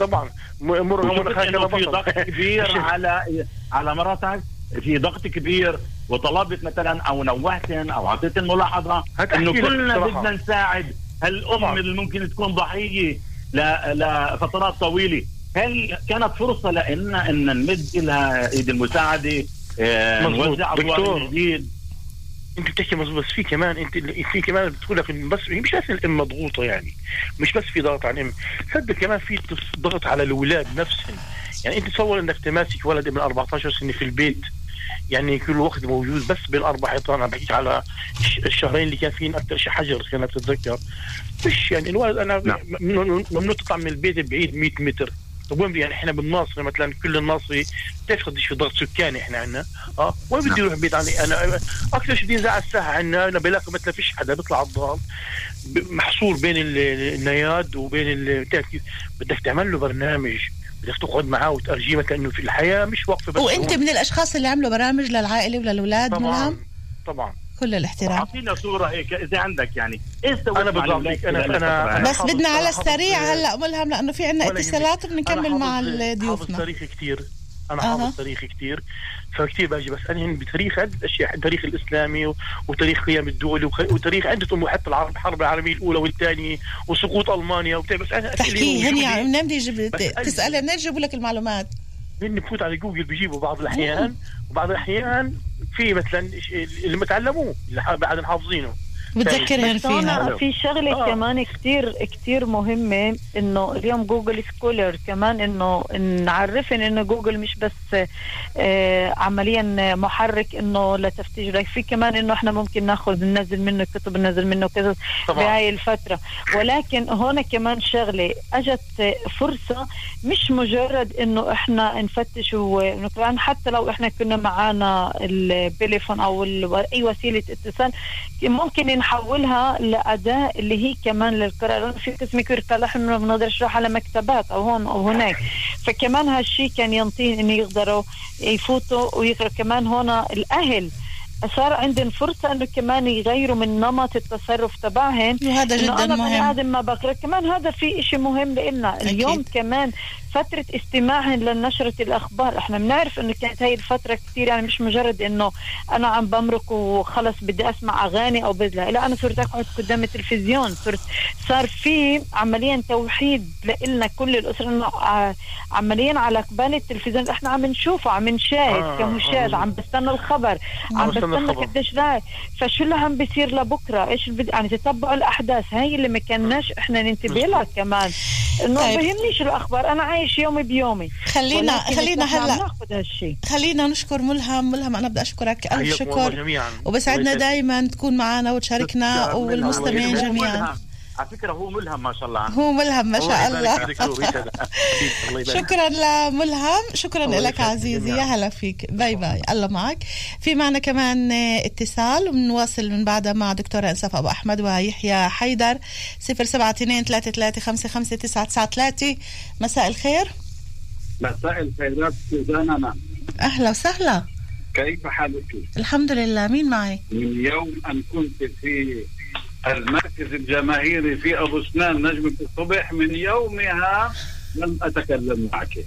طبعا م- مرة مرة وشفت خارج إنه في. ضغط كبير على على مرتك في ضغط كبير وطلبت مثلا أو نوهتن أو أعطيت ملاحظة إنه كلنا. بدنا نساعد هالام. اللي ممكن تكون ضحية لفترات طويلة. هل كانت فرصة لنا إن نمد لها إيد المساعدة آه،. نوزع ادوار دكتور. جديد انت بتحكي مظبوط بس في كمان أنت في كمان بتقول لك بس هي مش بس الأم مضغوطة يعني. مش بس في ضغط على الأم. صدق كمان في ضغط على الأولاد نفسهم. يعني أنت تصور إنك تماسك ولد من 14 سنة في البيت. يعني كل وقت موجود بس بين أربع حيطان عم بحكيك على الش- الشهرين اللي كان فيهم أكثر شيء حجر كان بتتذكر مش يعني الولد أنا نعم. ممنوع تطلع من البيت بعيد 100 متر. طب وين يعني إحنا بالناصر مثلا كل الناصري بتعرف قديش في ضغط سكاني إحنا عندنا. آه؟ وين بدي أروح بعيد عني؟ أنا أكثر شيء على الساحة عندنا أنا بلاقي مثلا فيش حدا بيطلع على الضال ب- محصور بين ال- النياد وبين ال- بتعرف كيف بدك تعمل له برنامج. بدك تقعد معاه وترجيه مثلا انه في الحياة مش واقفه بس وأنت. من الأشخاص اللي عملوا برامج للعائلة وللأولاد طبعا ملهم طبعا كل الاحترام أعطينا صورة هيك إذا عندك يعني إيش مع بالضبط أنا هاي؟ بس بدنا على السريع هلا ملهم لأنه في عنا ولا اتصالات. وبنكمل أنا مع حافظ- حافظ ضيوفنا تاريخ كثير أنا. حافظ تاريخ كثير فكثير باجي بسألهم بتاريخ عده اشياء التاريخ الإسلامي وتاريخ قيام الدول وتاريخ عدة أمور حتى العرب الحرب العالمية الأولى والثانية وسقوط ألمانيا وبتاع بس أنا تحكي هن يعني يعني منين بدي يجيب تسالي منين يجيبوا لك المعلومات؟ هن بفوت على جوجل بيجيبوا بعض الأحيان وبعض الأحيان في مثلا اللي ما تعلموه اللي ح- بعد حافظينه هون فيها في شغله آه. كمان كتير كتير مهمة إنه اليوم Google Scholar كمان إنه نعرفن إنه جوجل مش بس آه عمليا محرك إنه لتفتيش لك في كمان إنه إحنا ممكن ناخذ ننزل منه كتب ننزل منه كذا طبعا. بهاي الفترة. ولكن هون كمان شغلة أجت فرصة مش مجرد إنه إحنا نفتش ونقرأ حتى لو إحنا كنا معانا البليفون أو أي وسيلة اتصال ممكن نحولها لأداة اللي هي كمان للقراءة. لأنه في قسم يقول إحنا ما بنقدرش نروح على مكتبات أو هون أو هناك. فكمان هالشي كان ينطين إنه يقدروا يفوتوا ويقرأوا. كمان هون الأهل صار عندهم فرصة إنه كمان يغيروا من نمط التصرف تبعهم. وهذا جدا أنا بني مهم. آدم ما بقرأ. كمان هذا في إشي مهم لنا اليوم كمان فترة استماعهم لنشرة الأخبار. إحنا بنعرف إنه كانت هاي الفترة كتير يعني مش مجرد إنه أنا عم بمرق وخلص بدي أسمع أغاني أو بدي لا. أنا صرت أقعد قدام التلفزيون. صرت صار في عمليا توحيد لنا كل الأسرة إنه ع- عمليا على قبال التلفزيون. إحنا عم نشوفه عم نشاهد آه، كمشاهد آه. عم بستنى الخبر عم بستنى بستنى الخبر. قديش لا فشو اللي عم بيصير لبكرة؟ إيش اللي بدي يعني تتبعوا الأحداث. هاي اللي ما كناش إحنا ننتبه لها كمان. إنه طيب. بهمنيش الأخبار. أنا عايش يومي بيومي. خلينا خلينا هلا خلينا نشكر ملهم. ملهم أنا بدي أشكرك ألف شكر. جميعا. وبسعدنا دايما تكون معنا وتشاركنا والمستمعين جميعا. ملهم. على فكرة هو ملهم ما شاء الله عنه. هو ملهم ما شاء الله. (laughs) شكرا لملهم شكرا الله لك عزيزي. يا. هلا فيك. باي باي. الله معك. في معنا كمان اتصال وبنواصل من بعدها مع دكتورة انساف أبو أحمد ويحيى حيدر. 072 339 مساء الخير. مساء الخيرات سوزانا أهلا وسهلا. كيف حالك؟ الحمد لله. مين معي؟ من يوم أن كنت في المركز الجماهيري في أبو سنان نجمة الصبح من يومها لم أتكلم معك.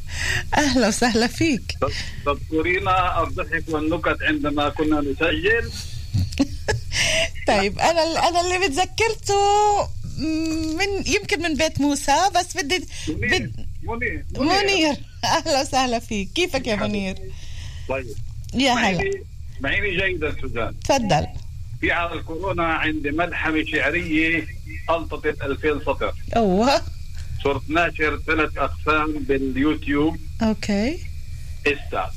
أهلا وسهلا فيك. تذكرين الضحك والنكت عندما كنا نسجل. (laughs) طيب أنا أنا اللي بتذكرته من يمكن من بيت موسى بس بدي منير بد منير منير. (laughs) أهلا وسهلا فيك. كيفك يا منير؟ طيب. يا هلا. معيني معيني جيدا سوزان. تفضل. في على الكورونا عندي ملحمة شعرية ألتقط 2000 سطر أوه. صرت ناشر ثلاث أقسام باليوتيوب. أوكي. إسا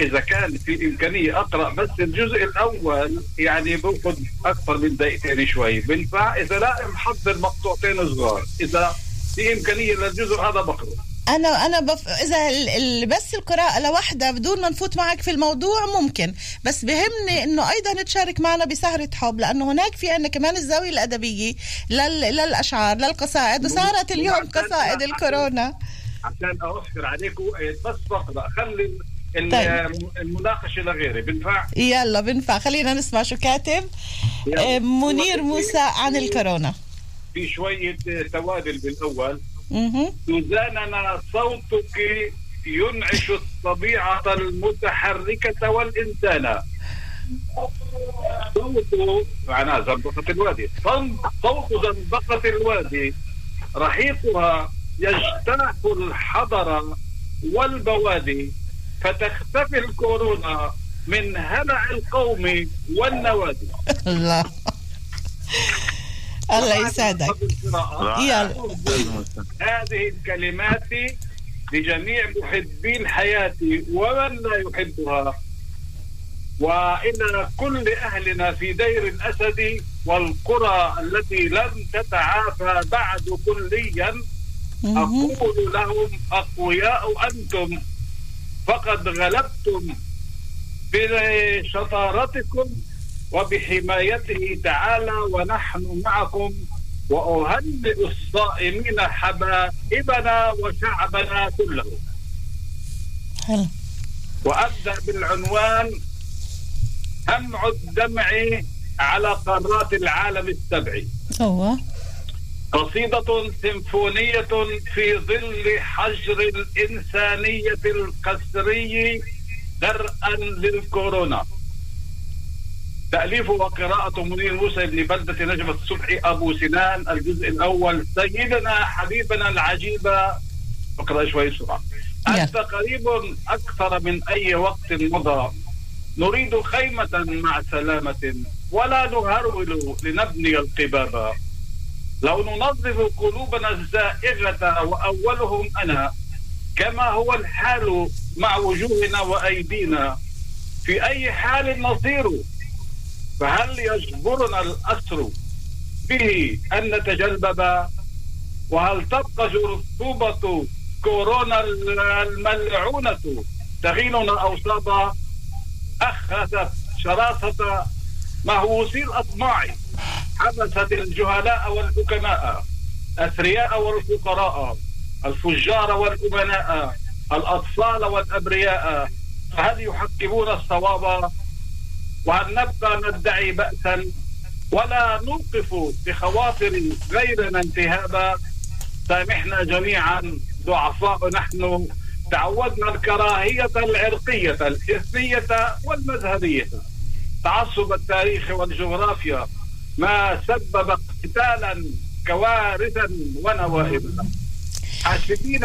إذا كان في إمكانية أقرأ بس الجزء الأول يعني باخذ أكثر من دقيقتين شوي. بنفع إذا لا محضر مقطوعتين صغار. إذا في إمكانية للجزء هذا بقرأ. أنا أنا بف... إذا ال... ال... بس القراءة لوحدها بدون ما نفوت معك في الموضوع ممكن بس بهمني إنه أيضا تشارك معنا بسهرة حب لأنه هناك في عندنا كمان الزاوية الأدبية لل... للأشعار للقصائد وصارت اليوم قصائد الكورونا عشان أوفر عليكم بس بقرأ خلي طيب. المناقشة لغيري بنفع يلا بنفع خلينا نسمع شو كاتب. آه، منير موسى عن الكورونا في شوية توابل بالأول مهم. سوزاننا صوتك ينعش الطبيعة المتحركة والإنسان. صوت معناه زنبقة الوادي. صوت صوت زنبقة الوادي. رحيقها يجتاح الحضر والبوادي. فتختفي الكورونا من هلع القوم والنوادي. الله (laughs) الله يسعدك. يلا. هذه الكلمات لجميع محبي الحياة ومن لا يحبها. وإلى كل أهلنا في دير الأسد والقرى التي لم تتعافى بعد كليا. أقول لهم أقوياء أنتم فقد غلبتم بشطارتكم وبحمايته تعالى ونحن معكم وأهنئ الصائمين حبائبنا وشعبنا كله. حلو. وأبدأ بالعنوان همع الدمع على قارات العالم السبع. هو قصيدة سيمفونية في ظل حجر الإنسانية القسري درءا للكورونا. تأليف وقراءة منير موسى بن بلدة نجمة الصبحي أبو سنان الجزء الأول. سيدنا حبيبنا العجيب. اقرأ شوي بسرعة. يلا. أنت قريب أكثر من أي وقت مضى. نريد خيمة مع سلامة ولا نهرول لنبني القباب. لو ننظف قلوبنا الزائغة وأولهم أنا كما هو الحال مع وجوهنا وأيدينا. في أي حال نصير؟ فهل يجبرنا الأسر به أن نتجلبب وهل تبقى رطوبة كورونا الملعونة تغيننا أوصابا أخذت شراسة مهووسي الأطماع حبست الجهلاء والحكماء أثرياء والفقراء الفجار والأمناء الأطفال والأبرياء فهل يحكمون الصواب وهل نبقى ندعي بأسا ولا نوقف بخواطر غيرنا انتهابا. سامحنا جميعا ضعفاء نحن. تعودنا الكراهية العرقية الإثنية والمذهبية. تعصب التاريخ والجغرافيا ما سبب اقتتالا كوارثا ونوائبا حاسبين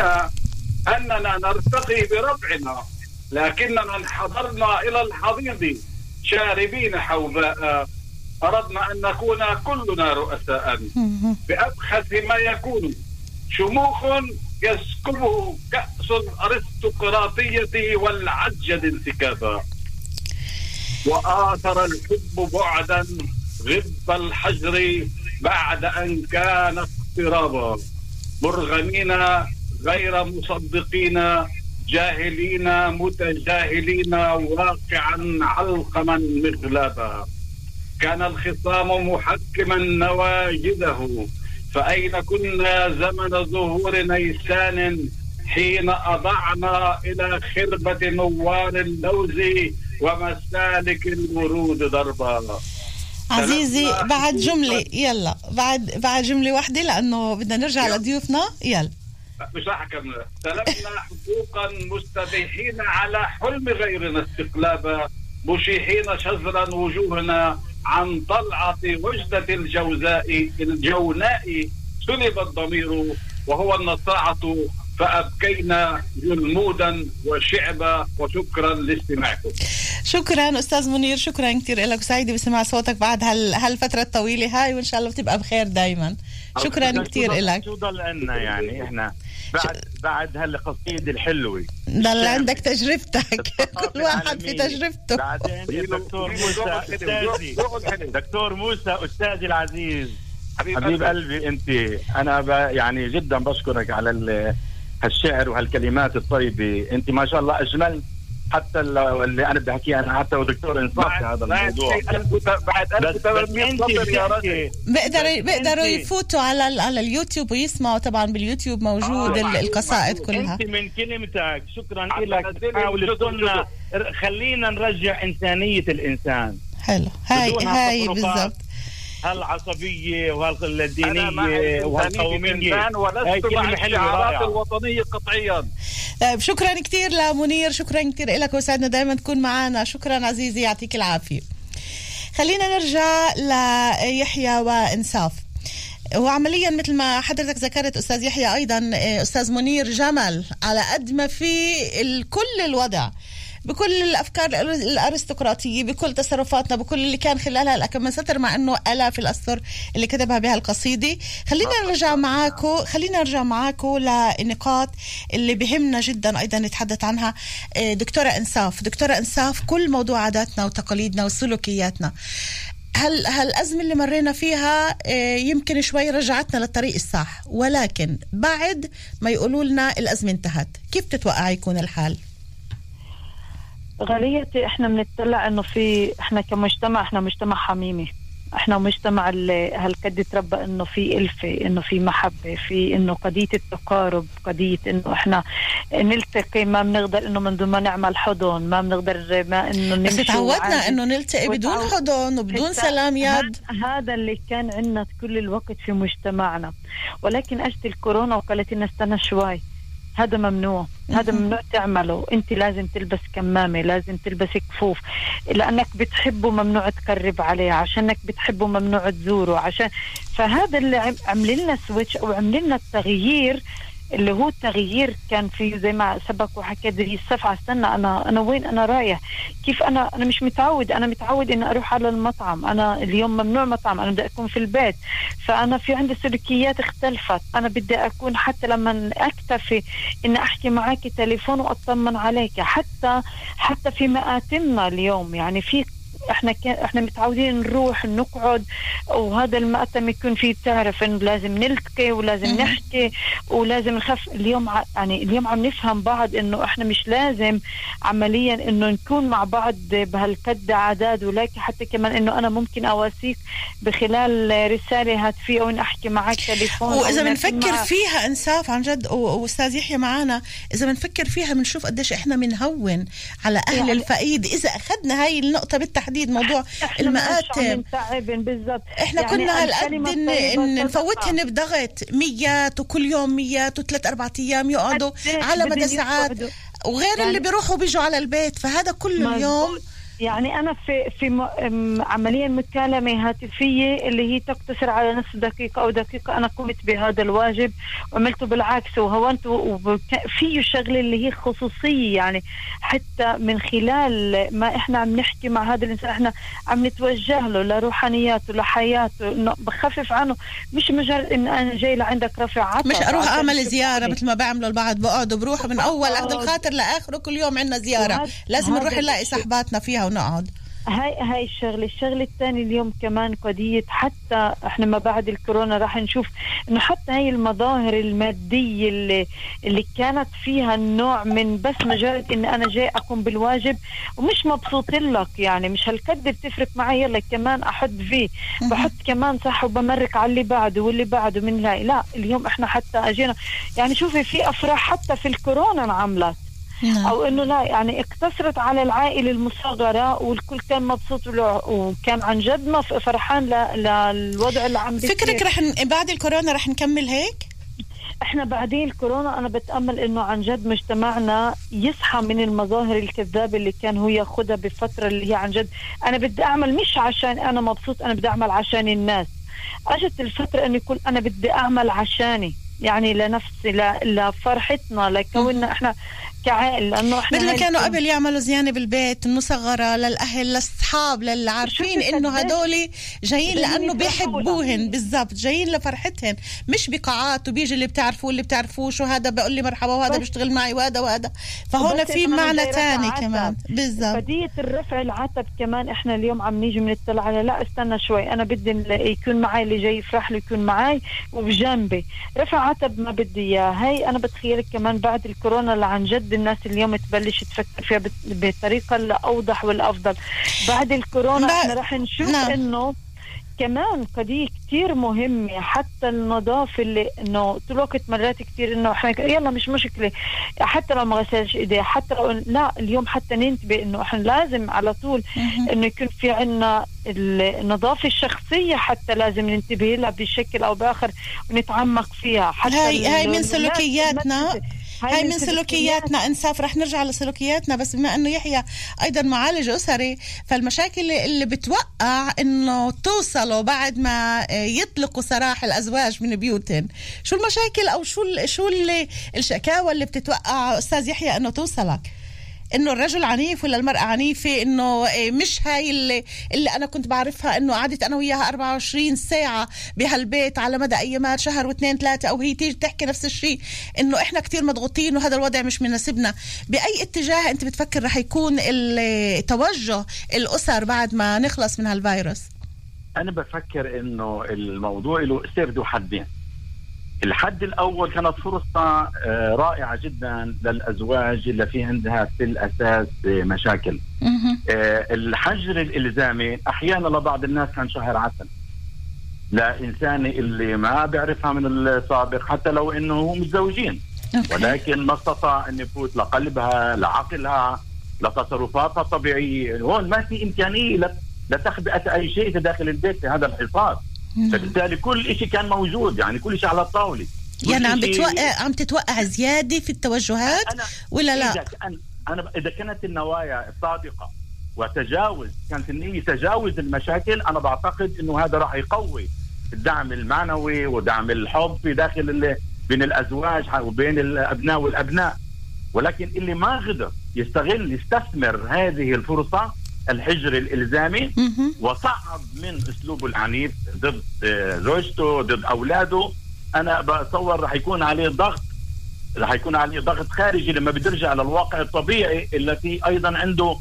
أننا نرتقي بربعنا لكننا انحدرنا إلى الحضيض. شاربين حوباء أردنا أن نكون كلنا رؤساء. بأبخس ما يكون. شموخ يسكبه كأس الأرستقراطية والعجل انسكابا. وآثر الحب بعدا غب الحجر بعد أن كان اقترابا. مرغمين غير مصدقين جاهلين متجاهلين واقعا علقما مغلابا كان الخصام محكما نواجذه. فأين كنا زمن ظهور نيسان حين أضعنا إلى خربة نوار اللوز ومسالك الورود ضربا عزيزي بعد جملة يلا بعد بعد جملة واحدة لأنه بدنا نرجع. لضيوفنا. يلا. مش راح أكمل. تلفنا حقوقا مستبيحين على حلم غيرنا استقلابا مشيحين شزرا وجوهنا عن طلعة وجدة الجوزاء الجوناء سلب الضمير وهو النصاعة فأبكينا جلمودا وشعبا وشكرا لاستماعكم. شكرا أستاذ منير شكرا كثير لك. وسعيده بسمع صوتك بعد هال هالفترة الطويلة هاي وإن شاء الله بتبقى بخير دائما شكرا كثير لك شو ضل عنا يعني إحنا بعد بعد هالقصيدة الحلوة. ضل عندك تجربتك. (laughs) كل واحد في. تجربته. بعدين دكتور موسى أستاذي. دكتور موسى أستاذي العزيز. حبيب قلبي أنت. أنا ب... يعني جدا بشكرك على ال... هالشعر وهالكلمات الطيبة. أنت ما شاء الله أجملت حتى ال- اللي أنا بدي أحكيه أنا حتى ودكتور إنصاف في هذا الموضوع. بعد بس, بس 1800 أنت سطر يا بيقدروا بيقدروا يفوتوا على على اليوتيوب ويسمعوا طبعا باليوتيوب موجود آه، القصائد. كلها. أنت من كلمتك. شكرا لك. تقولنا خلينا نرجع إنسانية الإنسان. حلو. هاي هاي بالضبط. هالعصبية وهالدينيه وهالقومية. ولست مع الشعارات الوطنية قطعيا. طيب شكرا كثير لمنير شكرا كثير لك وسعدنا دائما تكون معنا شكرا عزيزي يعطيك العافية. خلينا نرجع ليحيى وإنصاف. وعمليا مثل ما حضرتك ذكرت أستاذ يحيى أيضا آه، أستاذ منير جمل على قد ما في كل الوضع. بكل الأفكار الأرستقراطية بكل تصرفاتنا بكل اللي كان خلالها. الكم من سطر مع إنه الاف الأسطر اللي كتبها بهالقصيده خلينا نرجع معاكم خلينا نرجع معاكم لنقاط اللي بهمنا جدا أيضا نتحدث عنها. آه، دكتورة إنصاف. دكتورة إنصاف كل موضوع عاداتنا وتقاليدنا وسلوكياتنا. هل هالأزمة اللي مرينا فيها آه، يمكن شوي رجعتنا للطريق الصح. ولكن بعد ما يقولوا لنا الأزمة انتهت كيف تتوقع يكون الحال؟ غاليتي إحنا بنطلع إنه في إحنا كمجتمع إحنا مجتمع حميمي. إحنا مجتمع اللي هالقد تربى إنه في إلفة إنه في محبة في إنه قضية التقارب قضية إنه إحنا نلتقي. ما بنقدر إنه من دون ما نعمل حضن ما بنقدر ما إنه بس نمشي تعودنا وعادي. إنه نلتقي بدون حضن وبدون سلام يد هذا اللي كان عندنا كل الوقت في مجتمعنا. ولكن اجت الكورونا وقالت لنا استنى شوي. هذا ممنوع هذا. ممنوع تعمله أنت لازم تلبس كمامة لازم تلبس كفوف لأنك بتحبه ممنوع تقرب عليه عشانك بتحبه ممنوع تزوره عشان فهذا اللي عم- عمل لنا سويتش أو عمل لنا التغيير اللي هو التغيير كان فيه زي ما سبق وحكى زي السفعة استنى أنا أنا وين أنا رايح؟ كيف أنا أنا مش متعود أنا متعود إني أروح على المطعم. أنا اليوم ممنوع مطعم أنا بدي أكون في البيت. فأنا في عندي سلوكيات اختلفت. أنا بدي أكون حتى لما أكتفي إني أحكي معك تليفون وأطمن عليك. حتى حتى في مآتمنا اليوم يعني في إحنا كان إحنا متعودين نروح نقعد وهذا المأتم يكون فيه تعرف إنه لازم نلتقي ولازم نحكي ولازم نخف اليوم ع- يعني اليوم عم نفهم بعض إنه إحنا مش لازم عمليا إنه نكون مع بعض بهالقد عداد ولكن حتى كمان إنه أنا ممكن أواسيك بخلال رسالة هاتفية أو أحكي معك تليفون وإذا بنفكر. فيها انساف عن جد وأستاذ يحيى معنا إذا بنفكر فيها بنشوف قديش إحنا بنهون على أهل يعني- الفقيد إذا أخذنا هاي النقطة بالتحديد موضوع مش عم المآتم بالضبط إحنا يعني كنا هالقد إن, إن. نفوتهن بضغط ميات وكل يوم ميات وثلاث أربع أيام يقعدوا على مدى ساعات. وغير يعني- اللي بيروحوا بيجوا على البيت فهذا كل مظبوط. اليوم يعني أنا في في عمليا مكالمه هاتفية اللي هي تقتصر على نصف دقيقة أو دقيقة. أنا قمت بهذا الواجب وعملته بالعكس وهونت فيه شغلة اللي هي خصوصية. يعني حتى من خلال ما إحنا عم نحكي مع هذا الإنسان إحنا عم نتوجه له لروحانياته لحياته إنه بخفف عنه. مش مجرد إن أنا جاي لعندك رفع عطب مش أروح أعمل. زيارة مثل ما بعملوا البعض بقعدوا بروحوا من أول عهد الخاطر لاخره كل يوم عندنا زيارة. لازم نروح نلاقي. صحباتنا فيها. ونقعد هاي هاي الشغلة، الشغلة الثانية اليوم كمان قضية حتى إحنا ما بعد الكورونا راح نشوف إنه حتى هاي المظاهر المادية اللي اللي كانت فيها النوع من بس مجرد إن أنا جاي أقوم بالواجب ومش مبسوط لك يعني. مش هالقد بتفرق معي يلا كمان أحط فيه بحط كمان صح وبمرك على اللي بعده واللي بعده من لا لا اليوم إحنا حتى أجينا. يعني شوفي في أفراح حتى في الكورونا انعملت. نعم. أو إنه لا يعني اقتصرت على العائلة المصغرة والكل كان مبسوط وكان عن جد فرحان للوضع اللي عم بيصير. فكرك رح ن... بعد الكورونا رح نكمل هيك إحنا بعدين الكورونا أنا بتأمل إنه عن جد مجتمعنا يصحى من المظاهر الكذابة اللي كان هو ياخذها بفترة اللي هي عن جد أنا بدي أعمل مش عشان أنا مبسوط أنا بدي أعمل عشان الناس أجت الفترة إنه يكون أنا بدي أعمل عشاني يعني لنفسي لفرحتنا لكوننا إحنا كعائلة لأنه إحنا مثل ما كانوا قبل يعملوا زيانة بالبيت المصغرة للأهل للأصحاب للي عارفين إنه هدول جايين لأنه بيحبوهن. بالضبط جايين لفرحتهن مش بقاعات وبيجي اللي بتعرفوه واللي بتعرفوش وهذا بقول لي مرحبا وهذا بيشتغل معي وهذا وهذا. فهون في معنى عتب. كمان. بالضبط. قضية الرفع العتب كمان إحنا اليوم عم نيجي بنطلع على لا استنى شوي أنا بدي يكون معي اللي جاي يفرح له يكون معي وبجنبي. رفع عتب ما بدي إياه. هاي أنا بتخيلك كمان بعد الكورونا اللي عن جد الناس اليوم تبلش تفكر فيها بالطريقة الأوضح والأفضل. بعد الكورونا إحنا رح نشوف نعم. إنه كمان قضية كتير مهمة. حتى النظافة اللي إنه طول الوقت مرات كتير إنه إحنا يلا مش مشكلة. حتى لو ما غسلش ايديه حتى لو لا اليوم حتى ننتبه إنه إحنا لازم على طول إنه يكون في عنا النظافة الشخصية حتى لازم ننتبه لها بشكل أو بآخر ونتعمق فيها. حتى هاي هاي من سلوكياتنا. المدرسة. هاي من سلوكياتنا. إنساف رح نرجع لسلوكياتنا بس بما إنه يحيى أيضا معالج أسري فالمشاكل اللي بتوقع إنه توصلوا بعد ما يطلقوا سراح الأزواج من بيوتهم شو المشاكل أو شو شو اللي الشكاوى اللي بتتوقع أستاذ يحيى إنه توصلك؟ إنه الرجل عنيف ولا المرأة عنيفة؟ إنه إيه، مش هاي اللي, اللي أنا كنت بعرفها إنه قعدت أنا وياها 24 ساعة بهالبيت على مدى ايامات شهر واثنين ثلاثة أو هي تيجي تحكي نفس الشيء إنه إحنا كتير مضغوطين وهذا الوضع مش مناسبنا. بأي اتجاه أنت بتفكر رح يكون ال- توجه الأسر بعد ما نخلص من هالفيروس؟ أنا بفكر إنه الموضوع له سر ذو حدين. الحد الأول كانت فرصة آه، رائعة جدا للأزواج اللي في عندها في الأساس مشاكل. آه، الحجر الإلزامي أحيانا لبعض الناس كان شهر عسل. لانسان اللي ما بيعرفها من السابق حتى لو إنه هم متزوجين. ولكن ما استطاع أن يفوت لقلبها لعقلها لتصرفاتها الطبيعية. هون ما في إمكانية لت- لتخبئه أي شيء في داخل البيت في هذا الحصار فبالتالي كل شيء كان موجود يعني كل شيء على الطاولة. يعني عم بتوقع عم تتوقع زيادة في التوجهات أنا ولا لا؟ إذا كان أنا إذا كانت النوايا صادقة وتجاوز كانت النية تجاوز المشاكل أنا بعتقد إنه هذا راح يقوي الدعم المعنوي ودعم الحب في داخل بين الأزواج وبين الأبناء والأبناء. ولكن اللي ما قدر يستغل يستثمر هذه الفرصة الحجر الإلزامي. وصعب من أسلوبه العنيف ضد آه، زوجته ضد أولاده أنا بتصور رح يكون عليه ضغط رح يكون عليه ضغط خارجي لما بترجع للواقع الطبيعي التي أيضا عنده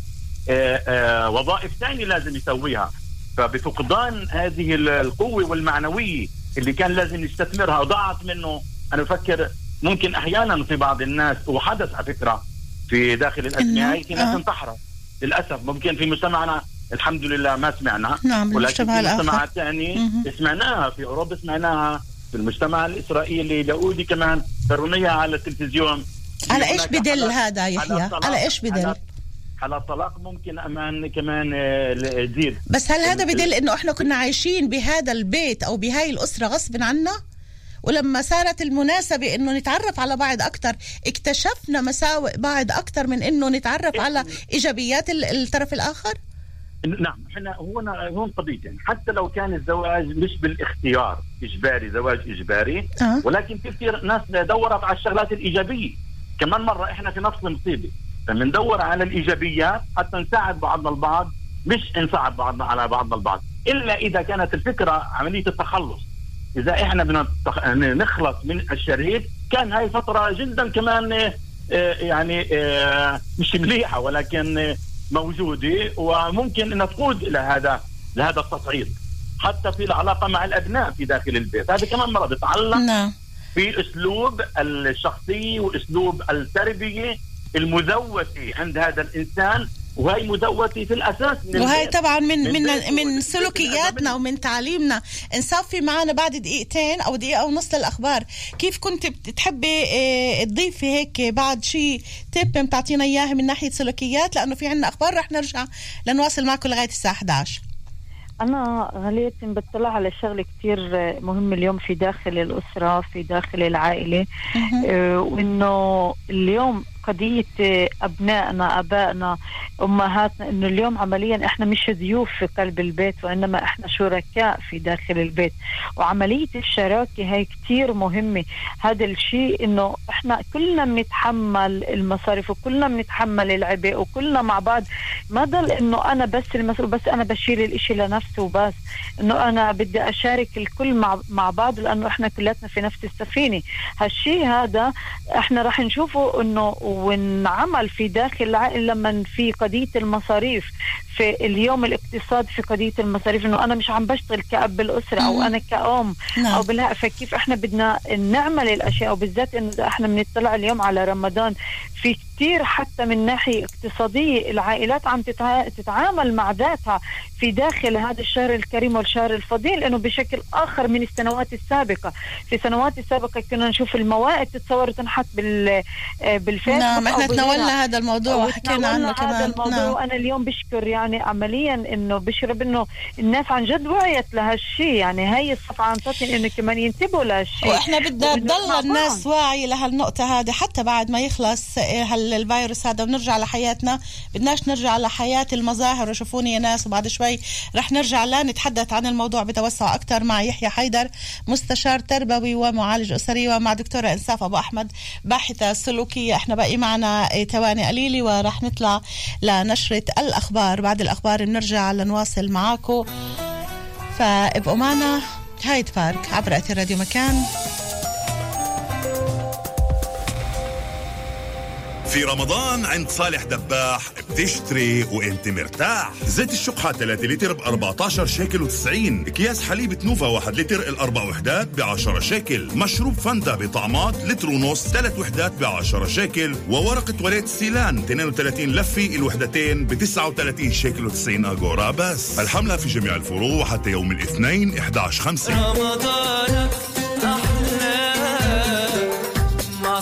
آه، آه، وظائف ثانية لازم يسويها فبفقدان هذه ال- القوة والمعنوية اللي كان لازم يستثمرها ضاعت منه أنا بفكر ممكن أحيانا في بعض الناس وحدث على فكرة في داخل هاي في ناس. انتحرت للأسف ممكن في مجتمعنا الحمد لله ما سمعنا. نعم ولكن في ثانية مهم. سمعناها في اوروبا سمعناها في المجتمع الإسرائيلي اليهودي كمان ترونيها على التلفزيون. على إيش بدل هذا يحيى؟ على إيش بدل؟ حالات- حالات طلاق ممكن أمان كمان آه، تزيد. بس هل هذا بدل إنه إحنا كنا عايشين بهذا البيت أو بهاي الأسرة غصب عنا؟ ولما صارت المناسبة إنه نتعرف على بعض أكثر اكتشفنا مساوئ بعض أكثر من إنه نتعرف على إيجابيات ال- الطرف الآخر؟ نعم إحنا هنا هون قضيتين. حتى لو كان الزواج مش بالاختيار إجباري زواج إجباري آه. ولكن في كثير ناس دورت على الشغلات الإيجابية. كمان مرة إحنا في نفس المصيبة. فبندور على الإيجابيات حتى نساعد بعضنا البعض مش نساعد بعضنا على بعضنا البعض. إلا إذا كانت الفكرة عملية التخلص. إذا إحنا بدنا نتخ- نخلص من الشريك كان هاي فتره جدا كمان آه، يعني آه، مش مليحة ولكن موجودة وممكن إنها تقود إلى هذا لهذا التصعيد حتى في العلاقة مع الأبناء في داخل البيت. هذا كمان مره بيتعلق نعم. في أسلوب الشخصية وأسلوب التربية المزوته عند هذا الإنسان. وهي مزوته في الأساس من وهي. طبعا من من من من سلوكياتنا ومن تعليمنا. نصفي معنا بعد دقيقتين أو دقيقة ونص للأخبار. كيف كنت بتحبي آه، تضيفي هيك بعد شيء تيب بتعطينا اياه من ناحية سلوكيات؟ لأنه في عنا أخبار رح نرجع لنواصل معكم لغاية الساعة 11 أنا غالية بطلع على شغلة كتير مهمة اليوم في داخل الأسرة في داخل العائلة. آه، وإنه اليوم قضية آه، أبنائنا أبائنا أمهاتنا إنه اليوم عمليا إحنا مش ضيوف في قلب البيت وإنما إحنا شركاء في داخل البيت. وعملية الشراكة هي كتير مهمة. هذا الشيء إنه إحنا كلنا بنتحمل المصاريف وكلنا بنتحمل العبء وكلنا مع بعض. ما ضل إنه أنا بس المسؤول بس أنا بشيل الإشي لنفسي وبس. إنه أنا بدي أشارك الكل مع مع بعض لأنه إحنا كلاتنا في نفس السفينة. هالشيء هذا إحنا راح نشوفه إنه ونعمل في داخل العائلة لما في قضية المصاريف في اليوم الاقتصاد في قضية المصاريف إنه أنا مش عم بشتغل كأب بالاسره أو. أنا كأم نعم. أو بالها فكيف إحنا بدنا نعمل الأشياء وبالذات إنه إحنا بنطلع اليوم على رمضان في كثير حتى من ناحية اقتصادية العائلات عم تتع... تتعامل مع ذاتها في داخل هذا الشهر الكريم والشهر الفضيل انه بشكل آخر من السنوات السابقة في السنوات السابقة كنا نشوف الموائد تتصور تنحط بال آه، بالفيسبوك نعم إحنا. تناولنا هذا الموضوع وحكينا عنه كمان هذا الموضوع نعم. وأنا اليوم بشكر يعني عمليا إنه بشرب إنه الناس عن جد وعيت لهالشيء يعني هاي الصفعة عم تعطي إنه كمان ينتبهوا لهالشيء وإحنا بدنا تضل الناس. واعية لهالنقطة هذه حتى بعد ما يخلص آه، هال- الفيروس هذا ونرجع لحياتنا بدناش نرجع لحياة المظاهر. وشوفوني يا ناس وبعد شوي رح نرجع لا نتحدث عن الموضوع بتوسع أكثر مع يحيى حيدر مستشار تربوي ومعالج أسري ومع دكتورة إنصاف أبو أحمد باحثة سلوكية. إحنا باقي معنا ثواني قليلة ورح نطلع لنشرة الأخبار. بعد الأخبار بنرجع لنواصل معاكم فابقوا معنا هايد بارك عبر أثير راديو مكان. في رمضان عند صالح دباح بتشتري وانت مرتاح. زيت الشقحة 3 لتر ب 14 شيكل و90 أكياس حليب نوفا 1 لتر الأربع وحدات ب 10 شيكل. مشروب فانتا بطعمات لتر ونص ثلاث وحدات ب 10 شيكل. وورقة وليت سيلان 32 لفة الوحدتين ب 39 شيكل و90 اغورا بس. الحملة في جميع الفروع حتى يوم الاثنين 11 5 رمضانك أحلى. مع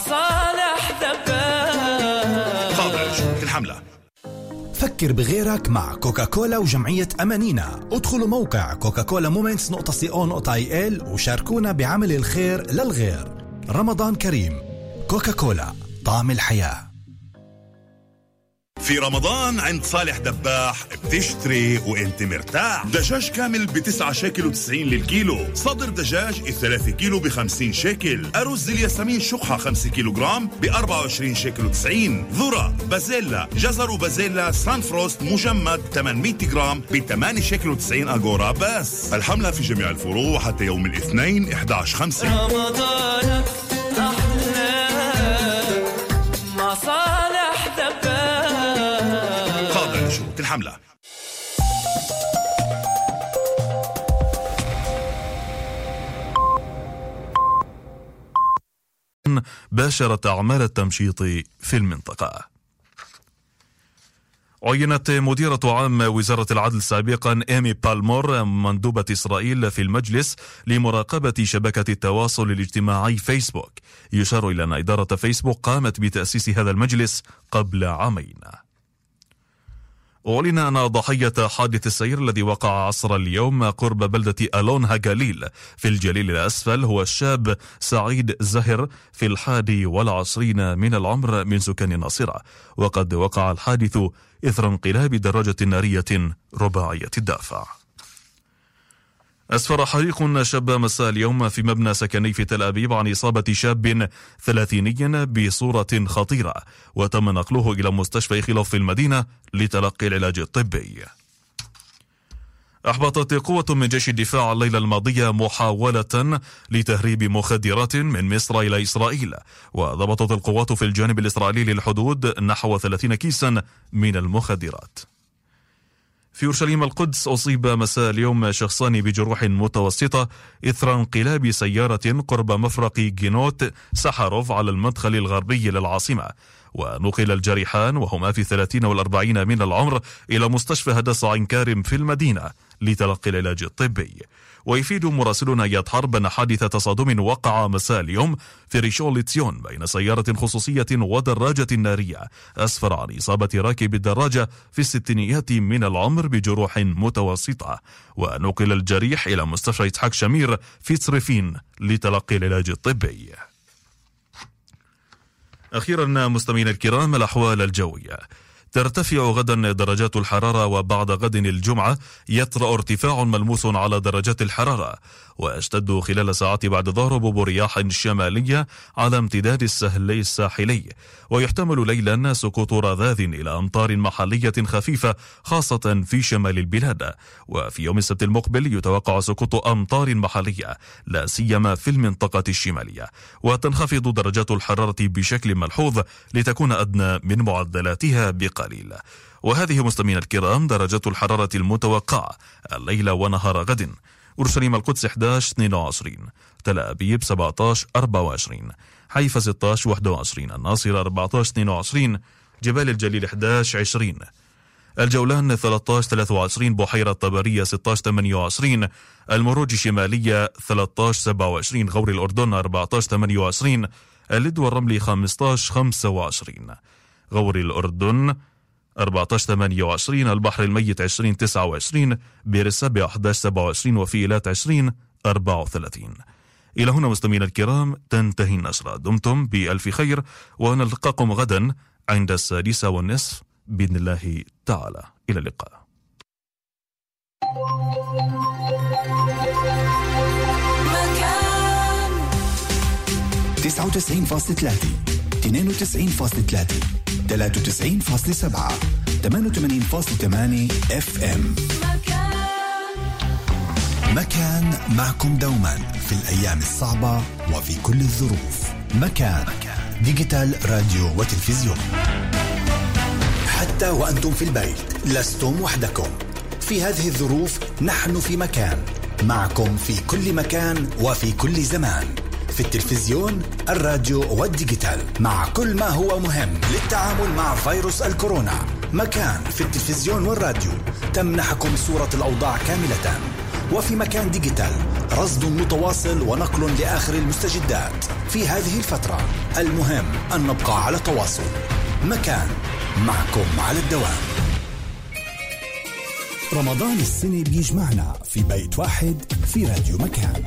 فكر بغيرك مع كوكاكولا وجمعية أمانينا. ادخلوا موقع كوكاكولا moments نقطة co نقطة IL وشاركونا بعمل الخير للغير. رمضان كريم. كوكاكولا طعم الحياة. في رمضان عند صالح دباح بتشتري وانت مرتاح. دجاج كامل ب 9 شيكل و90 للكيلو. صدر دجاج 3 كيلو ب 50 شيكل. أرز الياسمين شقحة 5 كيلو جرام ب 24 شيكل و90 ذرة بازيلا. جزر وبازيلا سان فروست مجمد 800 جرام ب 8 شيكل و90 أجورا بس. الحملة في جميع الفروع حتى يوم الاثنين 11 5 رمضانك الحملة باشرت أعمال التمشيط في المنطقة. عينت مديرة عام وزارة العدل سابقا إيمي بالمور مندوبة إسرائيل في المجلس لمراقبة شبكة التواصل الاجتماعي فيسبوك. يشار إلى أن إدارة فيسبوك قامت بتأسيس هذا المجلس قبل عامين. أعلن أن ضحية حادث السير الذي وقع عصر اليوم قرب بلدة ألونها جليل. في الجليل الأسفل هو الشاب سعيد زهر في الحادي والعشرين من العمر من سكان الناصرة وقد وقع الحادث إثر انقلاب دراجة نارية رباعية الدافع. أسفر حريق شاب مساء اليوم في مبنى سكني في تل أبيب عن إصابة شاب ثلاثيني بصورة خطيرة وتم نقله إلى مستشفى خلف في المدينة لتلقي العلاج الطبي. أحبطت قوة من جيش الدفاع الليلة الماضية محاولة لتهريب مخدرات من مصر إلى إسرائيل وضبطت القوات في الجانب الإسرائيلي للحدود نحو 30 كيسا من المخدرات. في أورشليم القدس أصيب مساء اليوم شخصان بجروح متوسطة إثر انقلاب سيارة قرب مفرق جينوت سخروف على المدخل الغربي للعاصمة. ونقل الجريحان وهما في الثلاثين والأربعين من العمر إلى مستشفى هداسا عين كارم في المدينة لتلقي العلاج الطبي. ويفيد مراسلنا إياد حرب أن حادث تصادم وقع مساء اليوم في ريشون لتسيون بين سيارة خصوصية ودراجة نارية. أسفر عن إصابة راكب الدراجة في الستينيات من العمر بجروح متوسطة. ونقل الجريح إلى مستشفى إسحاق شمير في صرفين لتلقي العلاج الطبي. أخيرا مستمعينا الكرام الأحوال الجوية. ترتفع غدا درجات الحرارة وبعد غد الجمعة يطرأ ارتفاع ملموس على درجات الحرارة. ويشتد خلال ساعات بعد ظهر هبوب رياح شمالية على امتداد السهل الساحلي. ويحتمل ليلا سقوط رذاذ إلى أمطار محلية خفيفة خاصة في شمال البلاد. وفي يوم السبت المقبل يتوقع سقوط أمطار محلية لا سيما في المنطقة الشمالية. وتنخفض درجات الحرارة بشكل ملحوظ لتكون أدنى من معدلاتها بقليل. وهذه مستمعينا الكرام درجات الحرارة المتوقعة الليلة ونهار غد. أورشليم القدس 11 22 تل أبيب 17 24 حيفا 16 21 الناصرة 14 22 جبال الجليل 11 20 الجولان 13 23 بحيرة طبرية 16 28 المروج الشمالية 13 27 غور الأردن 14 28 اللد والرملي 15 25 غور الأردن 14 28 البحر الميت 20 29 بئر السبع 11 27 وفي إيلات 20 34 إلى هنا مستمعينا الكرام تنتهي النشرة. دمتم بألف خير ونلقاكم غدا عند السادسة والنصف بإذن الله تعالى. إلى اللقاء. مكان 99.3 92.3 93.7 88.8 FM مكان معكم دوما في الأيام الصعبة وفي كل الظروف. مكان digital راديو وتلفزيون. حتى وأنتم في البيت لستم وحدكم. في هذه الظروف نحن في مكان. معكم في كل مكان وفي كل زمان. في التلفزيون الراديو وال digital مع كل ما هو مهم للتعامل مع فيروس الكورونا. مكان في التلفزيون والراديو. تمنحكم صورة الأوضاع كاملة. وفي مكان digital رصد متواصل ونقل لآخر المستجدات. في هذه الفترة المهم أن نبقى على تواصل. مكان معكم على الدوام. رمضان السنة بيجمعنا في بيت واحد في راديو مكان.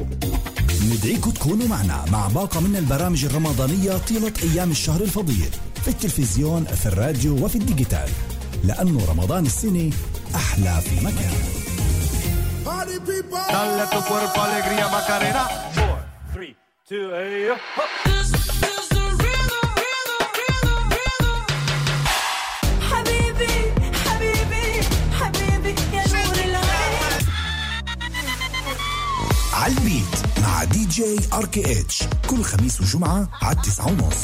ندعيكم تكونوا معنا مع باقة من البرامج الرمضانية طيلة أيام الشهر الفضيل في التلفزيون في الراديو وفي الديجيتال. لأنه رمضان السنة أحلى في مكان. Dale tu cuerpo alegría Macarena. 4, 3, 2, 1 عالبيت مع DJ RKH. كل خميس وجمعة على التسعة ونص.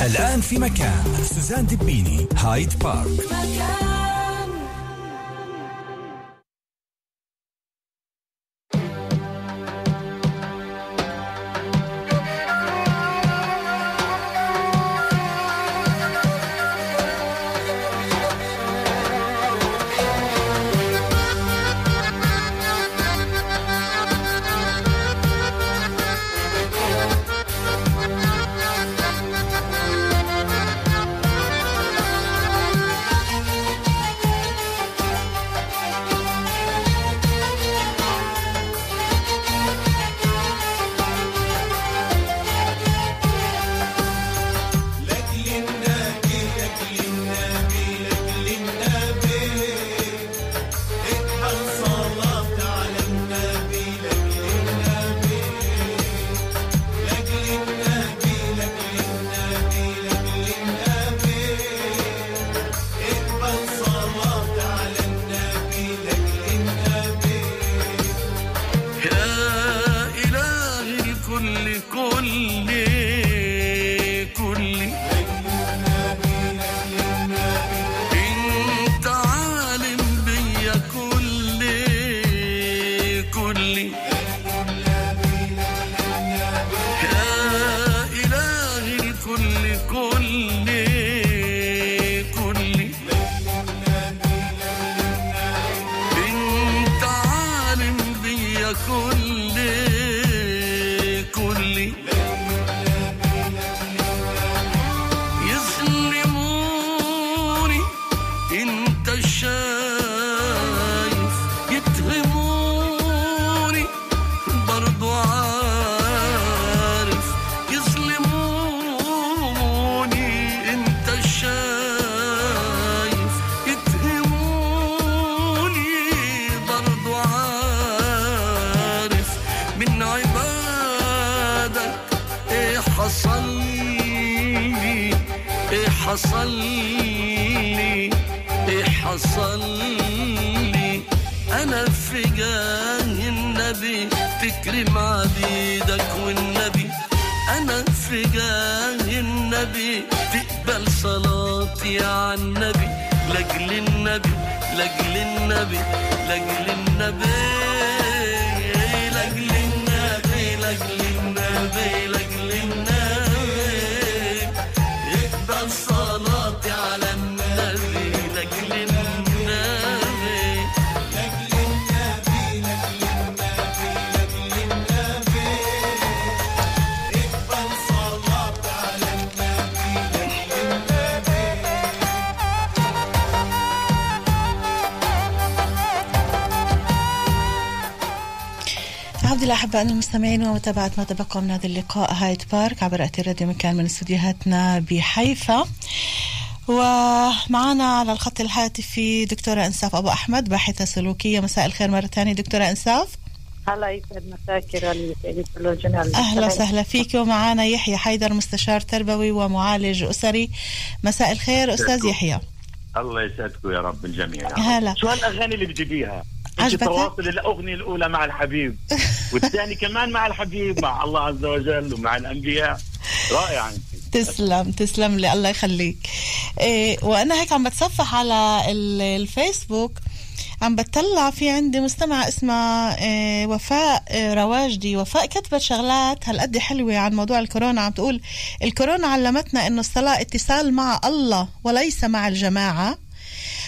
الآن في مكان. سوزان دبيني هايد بارك. يا النبي لاجل النبي لاجل النبي لاجل النبي لاجل النبي لاجل النبي عبد الله أحبائنا المستمعين ومتابعة ما تبقى من هذا اللقاء هايد بارك عبر أثير راديو مكان من استديوهاتنا بحيفا. ومعنا على الخط الهاتفي دكتورة إنساف أبو أحمد باحثة سلوكية. مساء الخير مرة ثانية. دكتورة إنساف هلا يسعد مساك أهلا وسهلا فيك. ومعنا يحيى حيدر مستشار تربوي ومعالج أسري. مساء الخير أستاذ يحيى. الله يسعدكم يا رب الجميع. هلا. شو هالأغاني اللي بتجيبيها؟ عجبتك؟ تواصل الأغنية الأولى مع الحبيب (laughs) والثاني كمان مع الحبيب مع الله عز وجل ومع الأنبياء. رائعه انت تسلم تسلم لي الله يخليك. إيه وأنا هيك عم بتصفح على ال- الفيسبوك عم بتطلع في عندي مستمع اسمها إيه وفاء إيه رواجدي. وفاء كتبت شغلات هالقد حلوة عن موضوع الكورونا. عم تقول الكورونا علمتنا إنه الصلاة اتصال مع الله وليس مع الجماعة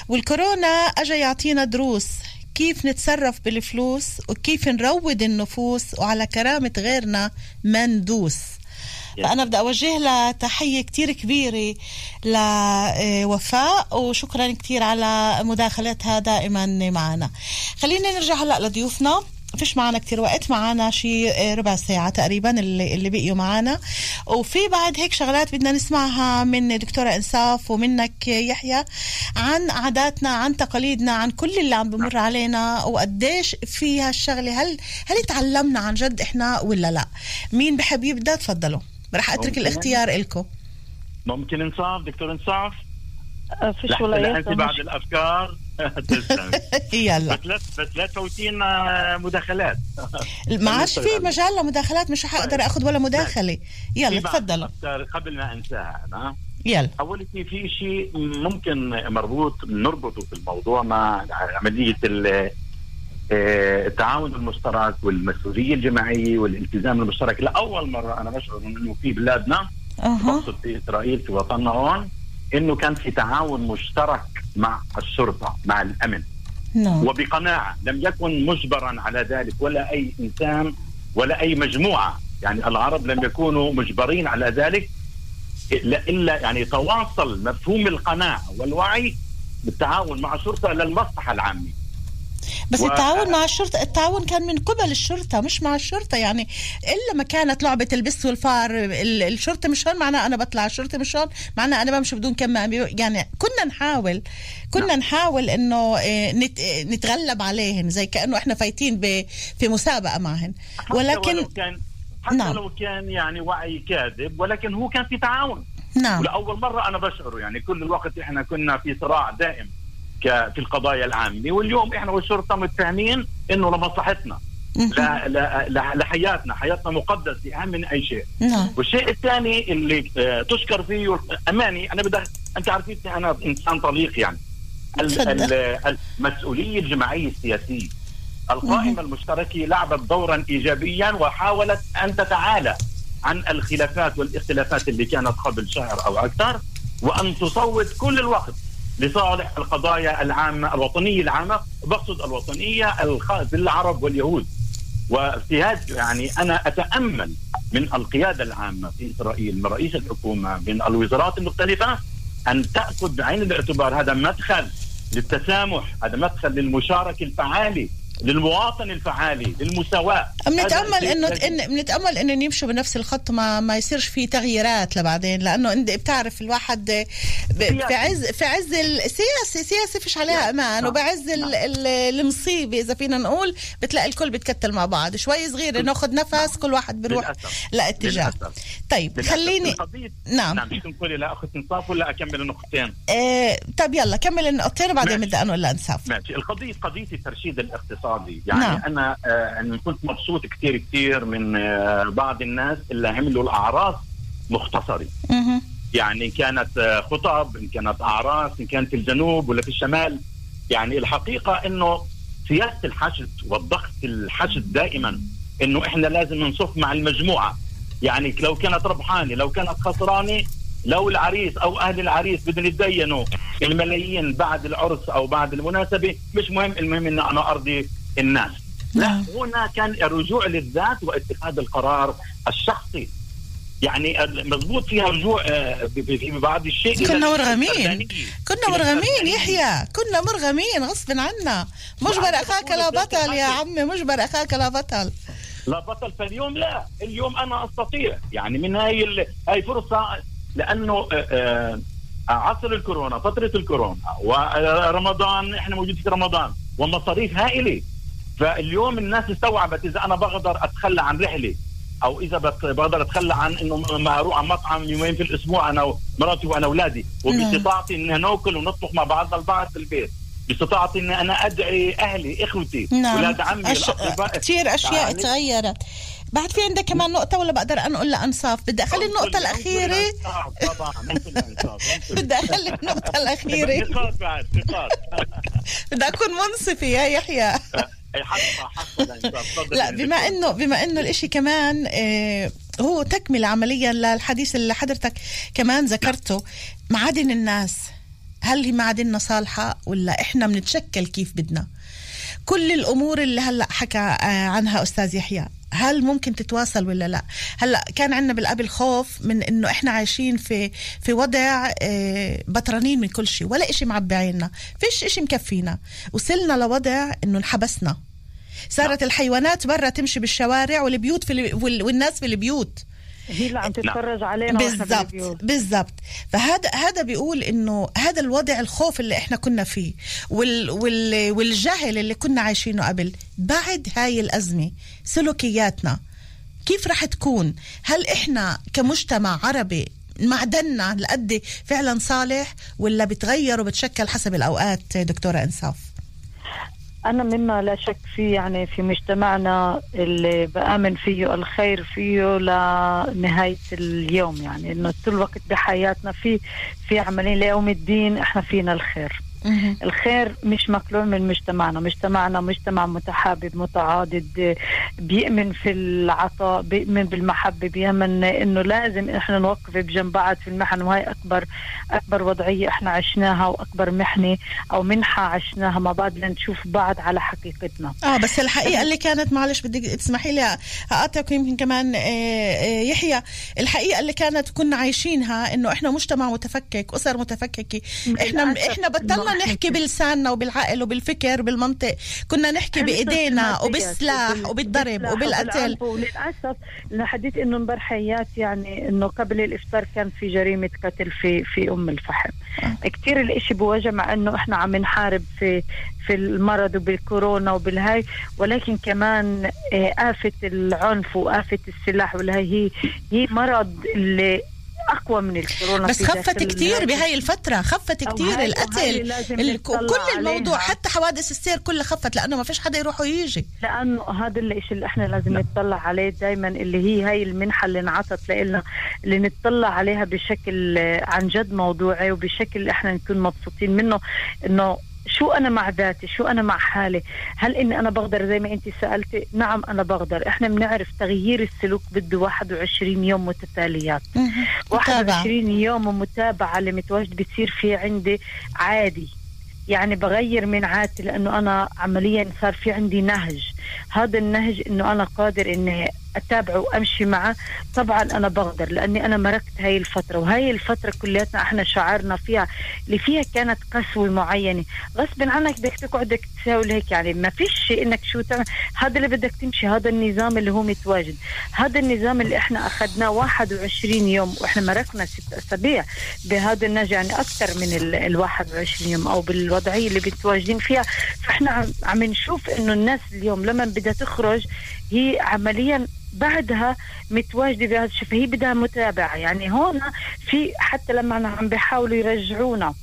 والكورونا اجى يعطينا دروس. كيف نتصرف بالفلوس وكيف نروض النفوس وعلى كرامة غيرنا ما ندوس فأنا بدي أوجه لها تحية كتير كبيرة لوفاء وشكرا كتير على مداخلتها دائما معنا. خلينا نرجع هلأ لضيوفنا. فيش معنا كتير وقت معنا شي ربع ساعة تقريبا اللي, اللي بقيوا معنا. وفي بعد هيك شغلات بدنا نسمعها من دكتورة إنصاف ومنك يحيى عن عاداتنا عن تقاليدنا عن كل اللي عم بمر علينا وقديش في هالشغلة هل هل تعلمنا عن جد إحنا ولا لا؟ مين بحب يبدأ؟ تفضلوا. رح أترك ممكن. الاختيار إلكم ممكن إنصاف دكتور إنصاف؟ فيش لحتى ولا بعد تسلم (laughs) (laughs) يلا. بس لا بس لا تفوتينا مداخلات. ما عادش في مجال لمداخلات مش حقدر أخذ ولا مداخلة. يلا بعض تفضلوا. الأفكار قبل ما أنساها أنا. يلا. اول شيء في شيء ممكن مربوط نربطه في الموضوع مع عملية آه، التعاون المشترك والمسؤولية الجماعية والالتزام المشترك. لأول مرة أنا بشعر إنه في بلادنا أها. بقصد في إسرائيل في وطننا هون إنه كان في تعاون مشترك مع الشرطة مع الأمن. نعم. وبقناعة لم يكن مجبرا على ذلك ولا أي إنسان ولا أي مجموعة. يعني العرب لم يكونوا مجبرين على ذلك الا إلا يعني تواصل مفهوم القناعة والوعي بالتعاون مع الشرطة للمصلحه العامة. بس و- التعاون مع الشرطة التعاون كان من قبل الشرطة مش مع الشرطة. يعني إلا ما كانت لعبة البس والفار ال- الشرطة مش هون معناها أنا بطلع الشرطة مش هون معناها أنا بمشي بدون كمام يعني كنا نحاول كنا نحاول إنه إيه، نت إيه، نتغلب عليهن زي كأنه إحنا فايتين ب- في مسابقة معهن. حتى ولكن ولو كان حتى نعم. لو كان يعني وعي كاذب ولكن هو كان في تعاون. نعم. ولأول مرة أنا بشعره يعني كل الوقت إحنا كنا في صراع دائم. في القضايا العامة. واليوم إحنا والشرطه متفاهمين إنه لمصلحتنا. لا لا لا- لحياتنا. حياتنا مقدسة أهم من أي شيء. نعم. والشيء الثاني اللي آه، تشكر فيه أماني أنا بدي أنت عارفيني أنا إنسان طليق يعني. المسؤولية الجماعية السياسية. القائمة المشتركة لعبت دورا إيجابيا وحاولت أن تتعالى عن الخلافات والاختلافات اللي كانت قبل شهر أو أكثر وأن تصوت كل الوقت. لصالح القضايا العامة الوطنية العامة بقصد الخاصه بالعرب واليهود. هذا يعني أنا أتأمل من القيادة العامة في إسرائيل من رئيس الحكومة من الوزارات المختلفة أن تأخذ بعين الاعتبار. هذا مدخل للتسامح هذا مدخل للمشاركة الفعالة للمواطن الفعالي للمساواة. بنتامل إنه بنتامل إنه يمشوا بنفس الخط ما ما يصيرش في تغييرات لبعدين لأنه إنت بتعرف الواحد في عز في عز السياسة سياسه فيش عليها أمان وبعز ال- ال- المصيبة إذا فينا نقول بتلاقي الكل بيتكتل مع بعض شوي صغيرة ناخذ نفس كل واحد بيروح. لإتجاه. طيب للأسف. خليني نعم. نعم تقولي لا أخذ إنصاف ولا أكمل النقطتين؟ آه طب يلا كمل النقطتين وبعدين. بدي انقل لانساف ماشي. القضية قضية الترشيد الاقتصادي يعني نعم. أنا آه كنت مبسوط كتير كتير من آه بعض الناس اللي عملوا الأعراس مختصرة مهم. يعني كانت آه خطب إن كانت أعراس إن كانت في الجنوب ولا في الشمال. يعني الحقيقة إنه سياسة الحشد والضغط الحشد دائما إنه إحنا لازم نصف مع المجموعة. يعني لو كانت ربحانة لو كانت خسرانة لو العريس أو أهل العريس بدهم يتدينوا الملايين بعد العرس أو بعد المناسبة مش مهم. المهم ان أنا أرضي الناس. لا هنا كان الرجوع للذات واتخاذ القرار الشخصي. يعني مضبوط فيها رجوع آه، في بعض الشيء. كنا مرغمين. كنا مرغمين. يحيى. كنا مرغمين غصب عنا. مجبر أخاك لا بطل يا. عمي مجبر أخاك لا بطل. لا بطل فاليوم لا. اليوم أنا أستطيع. يعني من هاي ال... هاي فرصة لأنه آه، آه، عصر الكورونا فترة الكورونا ورمضان إحنا موجودين في رمضان ومصاريف هائلة. فاليوم الناس استوعبت إذا أنا بقدر أتخلى عن رحلة أو إذا بقدر أتخلى عن إنه ما أروح على مطعم يومين في الأسبوع أنا ومراتي وأنا اولادي وباستطاعتي ان ناكل ونطبخ مع بعضنا البعض في البيت. باستطاعتي ان أنا أدعي أهلي إخوتي نعم. أولاد عمي أش... كثير أشياء يعني تغيرت. بعد في عندك كمان نقطة ولا بقدر أنقل لأنصاف؟ بدي أخلي النقطة الأخيرة. بدي أخلي النقطة (laughs) الأخيرة. (laughs) بدي أكون منصفة يا يحيى. (laughs) حصة حصة لا يا بما. انه بما إنه الإشي كمان آه هو تكملة عمليا للحديث اللي حضرتك كمان ذكرته. معادن الناس هل هي معادننا صالحة ولا إحنا بنتشكل كيف بدنا؟ كل الأمور اللي هلأ حكى آه عنها أستاذ يحيى. هل ممكن تتواصل ولا لا؟ هلا كان عندنا بالقبل خوف من إنه إحنا عايشين في في وضع آه، بطرانين من كل شيء ولا إشي معبي عنا فيش إشي مكفينا. وصلنا لوضع إنه انحبسنا. صارت الحيوانات برا تمشي بالشوارع والبيوت في ال- وال- والناس في البيوت. هي اللي عم تتفرج علينا بالضبط. بالضبط. فهذا هذا بيقول إنه هذا الوضع الخوف اللي إحنا كنا فيه وال وال والجهل اللي كنا عايشينه قبل بعد هاي الأزمة سلوكياتنا كيف رح تكون؟ هل إحنا كمجتمع عربي معدننا لقد فعلا صالح ولا بتغير وبتشكل حسب الأوقات دكتورة إنصاف؟ أنا مما لا شك فيه يعني في مجتمعنا اللي بآمن فيه الخير فيه لنهاية اليوم يعني إنه طول الوقت بحياتنا في في عملين ليوم الدين إحنا فينا الخير. الخير مش مكلوع من مجتمعنا مجتمعنا مجتمع متحابب متعاضد بيؤمن في العطاء بيؤمن بالمحبة بيؤمن إنه لازم إحنا نوقف بجنب بعض في المحن. وهي أكبر أكبر وضعية إحنا عشناها وأكبر محنة أو منحة عشناها مع بعض لنشوف بعض على حقيقتنا. آه بس الحقيقة اللي كانت معلش بدك تسمحي لي هقاطعك يمكن كمان آه، آه، يحيى. الحقيقة اللي كانت كنا عايشينها إنه إحنا مجتمع متفكك أسر متفككة. إحنا إحنا بطلنا نحكي بلساننا وبالعقل وبالفكر بالمنطق كنا نحكي بإيدينا وبالسلاح وبالضرب بالسلاح وبالقتل. وللأسف لحديت إنه انبارحيات يعني إنه قبل الإفطار كان في جريمة قتل في في أم الفحم. كثير الإشي بوجع إنه إحنا عم نحارب في في المرض وبالكورونا وبالهاي. ولكن كمان آه، آفة العنف وآفة السلاح والهاي هي هي مرض اللي أقوى من الكورونا بس خفت الناس. بهاي الفترة خفت وهاي القتل ال- كل الموضوع عليها. حتى حوادث السير كلها خفت لأنه ما فيش حدا يروح ويجي لأنه هذا الشيء اللي إحنا لازم نطلع عليه دائما اللي هي هاي المنحة اللي انعطت لنا اللي نطلع عليها بشكل آه، عن جد موضوعي وبشكل إحنا نكون مبسوطين منه إنه شو أنا مع ذاتي؟ شو أنا مع حالي؟ هل إني أنا بقدر زي ما انت سألتي؟ نعم أنا بقدر. إحنا بنعرف تغيير السلوك بده 21 يوم متتاليات. 21 يوم متابعة اللي متواجد بتصير في عندي عادي. يعني بغير من عادتي لأنه أنا عمليا صار في عندي نهج. هذا النهج إنه أنا قادر إني أتابعه وأمشي معه. طبعا أنا بقدر لأني أنا مرقت هاي الفترة وهاي الفترة كلياتنا إحنا شعرنا فيها اللي فيها كانت قسوة معينة. غصب عنك بدك تقعد تساوي هيك يعني. ما فيش شيء إنك شو تعمل. هذا اللي بدك تمشي هذا النظام اللي هو متواجد. هذا النظام اللي إحنا أخذناه 21 يوم وإحنا مرقنا ست أسابيع بهذا النهج يعني أكثر من ال ال 21 يوم أو بالوضعية اللي متواجدين فيها. فإحنا عم نشوف إنه الناس اليوم لما بدها تخرج هي عمليا بعدها متواجدة بهذا الشيء فهي بدها متابعة. يعني هون في حتى لما عم بيحاولوا يرجعونا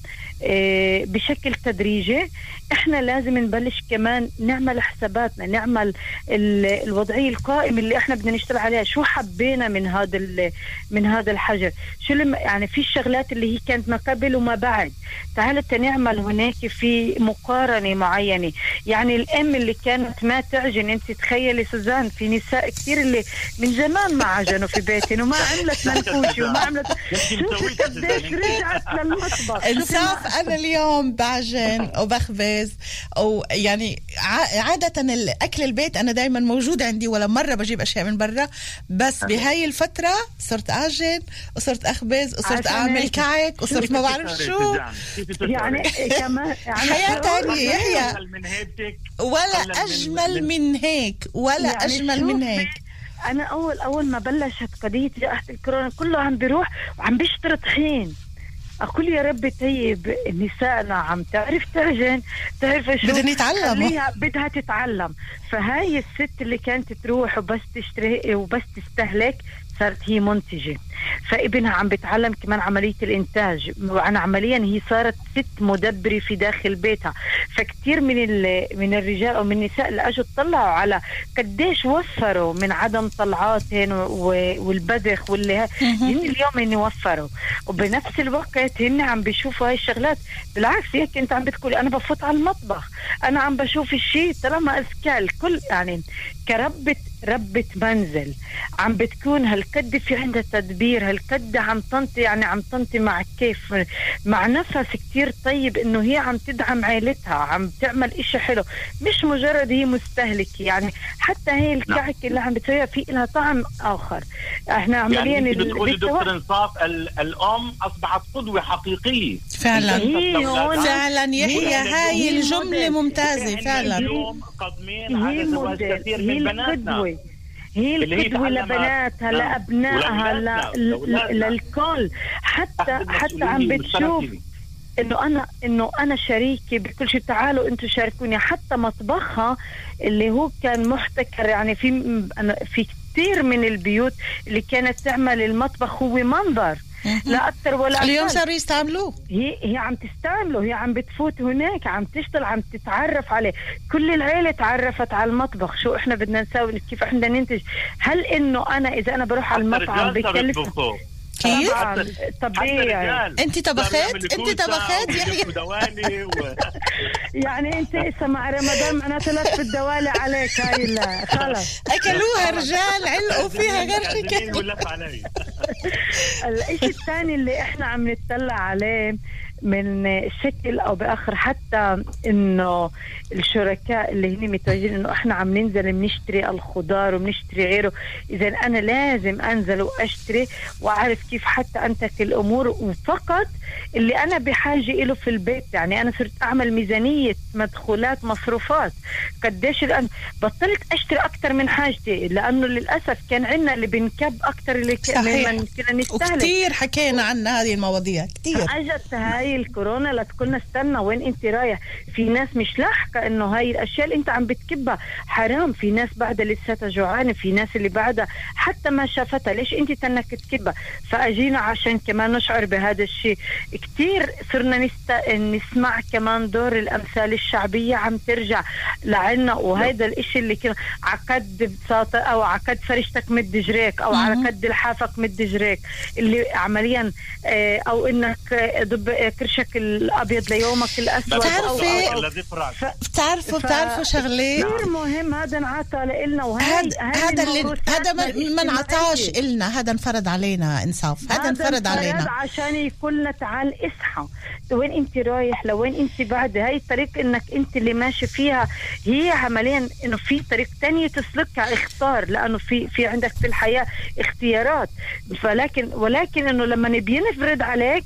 بشكل تدريجي. إحنا لازم نبلش كمان نعمل حساباتنا نعمل ال- الوضعية القائمة اللي إحنا بدنا نشتغل عليها. شو حبينا من هذا ال- من هذا الحجر؟ شو يعني في الشغلات اللي هي كانت ما قبل وما بعد. تعال نعمل هناك في مقارنة معينة. يعني الأم اللي كانت ما تعجن أنت تخيلي سوزان في نساء كثير اللي من زمان ما عجنوا في بيتهم وما عملت منكوشه وما عملت شوفي قديش رجعت للمطبخ؟ انصاف أنا اليوم بعجن وبخبز ويعني ع- عادة الأكل البيت أنا دائما موجود عندي ولا مرة بجيب أشياء من برا. بس بهاي الفترة صرت أعجن وصرت أخبز وصرت أعمل. كعك وصرت ما بعرف شو. يعني كمان يعني حياة تانية يحيى. أقل من هيك. ولا أجمل من هيك ولا يعني أجمل من شوفي، هيك. أنا اول أول ما بلشت قضية جائحة الكورونا كله عم بيروح وعم بيشتري طحين أقول يا رب طيب نسائنا عم تعرف تعجن تعرف شو يتعلموا. خليها بدها تتعلم فهاي الست اللي كانت تروح وبس تشتري وبس تستهلك صارت هي منتجة. فابنها عم بتعلم كمان عملية الإنتاج. وأنا عمليا هي صارت ست مدبرة في داخل بيتها. فكتير من من الرجال أو من النساء اللي أجوا اطلعوا على قديش وفروا من عدم طلعاتهم والبذخ واللي ها- هن اليوم هن وفروا. وبنفس الوقت هن عم بيشوفوا هاي الشغلات. بالعكس هيك أنت عم بتقول أنا بفوت على المطبخ. أنا عم بشوف الشيء طالما أذكى الكل. يعني كربة ربة منزل. عم بتكون هالقد في عندها تدبير هالقد عم تنطي يعني عم تنطي مع كيف مع نفس كتير طيب إنه هي عم تدعم عائلتها عم تعمل إشي حلو. مش مجرد هي مستهلكة يعني حتى هي الكعكة اللي عم بتسويها في لها طعم آخر. إحنا عمليا يعني بتقولي دكتور إنصاف ال- الأم أصبحت قدوة حقيقية. فعلا. فعلا يحيى هاي الجملة. ممتازة فعلا. اليوم قادمين هي على زواج كثير هي من بناتنا. القدوة. هي القدوة. لبناتها نعم. لأبنائها. للكل حتى حتى عم بتشوف. إنه أنا إنه أنا شريكه بكل شيء تعالوا أنتم شاركوني حتى مطبخها اللي هو كان محتكر يعني في في كثير من البيوت اللي كانت تعمل المطبخ هو منظر لا أكثر ولا اليوم. صاروا يستعملوه؟ هي هي عم تستعمله هي عم بتفوت هناك عم تشتغل عم تتعرف عليه. كل العيلة تعرفت على المطبخ شو إحنا بدنا نسوي كيف إحنا ننتج. هل إنه أنا إذا أنا بروح على المطعم بكلف. كيف؟ طبيعي. أنت طبخت أنت طبخت يحيى. (laughs) يعني أنت اسا مع رمضان معناته لا الدوالي عليك هاي خلص. أكلوها رجال علقوا فيها غير شكل (laughs) الإشي الثاني اللي إحنا عم نتطلع عليه من شكل أو بآخر حتى إنه الشركاء اللي هن متواجدين إنه إحنا عم ننزل بنشتري الخضار وبنشتري غيره. اذا أنا لازم أنزل وأشتري وأعرف كيف حتى انتك الأمور. وفقط اللي أنا بحاجة له في البيت. يعني أنا صرت أعمل ميزانية مدخولات مصروفات. قديش الآن بطلت أشتري أكثر من حاجتي. لأنه للأسف كان عندنا اللي بنكب أكثر اللي كنا نستهلك. وكتير حكينا عن هذه المواضيع. كتير. أجت هاي الكورونا لتقولنا استنى وين أنت رايح في ناس مش لاحقة إنه هاي الأشياء اللي أنت عم بتكبها حرام. في ناس بعدها لساتها جوعانة في ناس اللي بعدها حتى ما شافتها. ليش أنت تنك تكبها؟ فأجينا عشان كمان نشعر بهذا الشيء. كثير صرنا نست... نسمع كمان دور الأمثال الشعبية عم ترجع لعنا. وهذا الإشي اللي كان عقد بساطة أو عقد فرشتك مد جريك أو على قد لحافك مد جريك. اللي عمليا آه، أو إنك دب آه، كرشك الأبيض ليومك الأسود. بتعرفي- بتعرفوا بتعرفوا شغلة؟ كثير مهم هذا انعطى لنا وهي هذا اللي هذا ما انعطاش. إلنا هذا انفرض علينا إنصاف هذا انفرض انفرد علينا. عشان يقول لنا تعال إصحى. وين أنت رايح؟ لوين أنت بعد؟ هاي الطريق إنك أنت اللي ماشي فيها هي عمليا إنه في طريق تانية تسلكها اختار لأنه في في عندك في الحياة اختيارات. فلكن ولكن إنه لما نبي نفرض عليك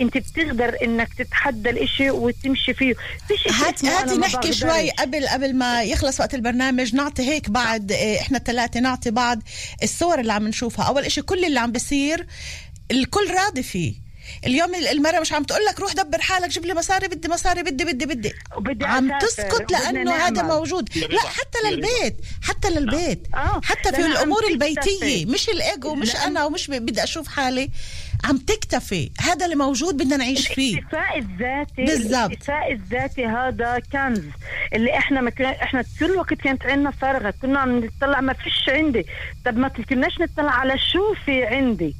انت بتقدر انك تتحدى الاشي وتمشي فيه. فيش هات هاتي نحكي. شوي قبل قبل ما يخلص وقت البرنامج. نعطي هيك بعد إيه، إحنا الثلاثة نعطي بعض الصور اللي عم نشوفها. أول إشي كل اللي عم بيصير الكل راضي فيه. اليوم المرة مش عم تقول لك روح دبر حالك جيب لي مصاري بدي مصاري بدي بدي بدي. وبدي عم تسكت لأنه هذا. موجود. لا حتى. للبيت حتى للبيت. آه، حتى في تكتفي. البيتية مش الإيجو مش أنا ومش بدي أشوف حالي. عم تكتفي. هذا اللي موجود بدنا نعيش فيه. الإكتفاء الذاتي بالضبط. الإكتفاء الذاتي هذا كنز. اللي إحنا ما كنا إحنا طول الوقت كانت عندنا فارغه كنا عم نطلع ما فيش عندي. طب ما كناش نطلع على شو في عندي؟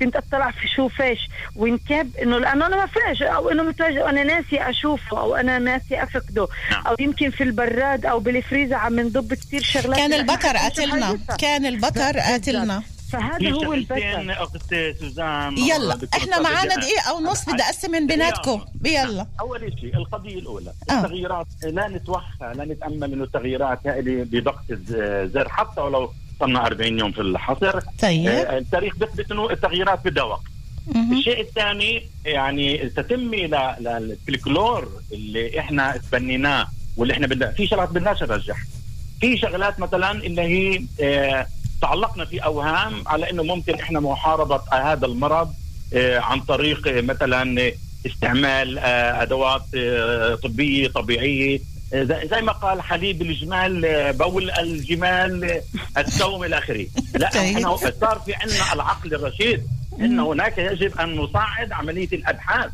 كنت أطلع في شو فيش. ونكب إنه لأنه أنا ما فيش. أو إنه متواجد وأنا ناسي أشوفه أو أنا ناسي أفقده. أو يمكن في البراد أو بالفريزر عم نضب كثير شغلات. كان البطر قاتلنا. كان البطر قاتلنا. فهذا هو البطر. اخت سوزان. يلا إحنا معانا. دقيقة ونص بدي أقسم من بيناتكم. يلا. أول شيء القضية الأولى. آه. التغييرات لا نتوخى لا نتأمل إنه التغييرات هذه بضغط الزر حتى ولو صرنا 40 يوم في الحصر. طيب. آه، التاريخ بيثبت إنه التغييرات بدها وقت الشيء الثاني يعني تتمي للفلكلور اللي إحنا تبنيناه واللي إحنا بدنا في شغلات بدناش نرجع في شغلات مثلا اللي هي آه، تعلقنا في أوهام على إنه ممكن إحنا محاربة هذا المرض آه، عن طريق مثلا استعمال آه، أدوات آه، طبية طبيعية زي- زي ما قال حليب الجمال آه، بول الجمال آه، السوم إلى آخره. (laughs) لا طيب. إحنا صار في عندنا العقل الرشيد. ان هناك يجب أن نصعد عملية الأبحاث.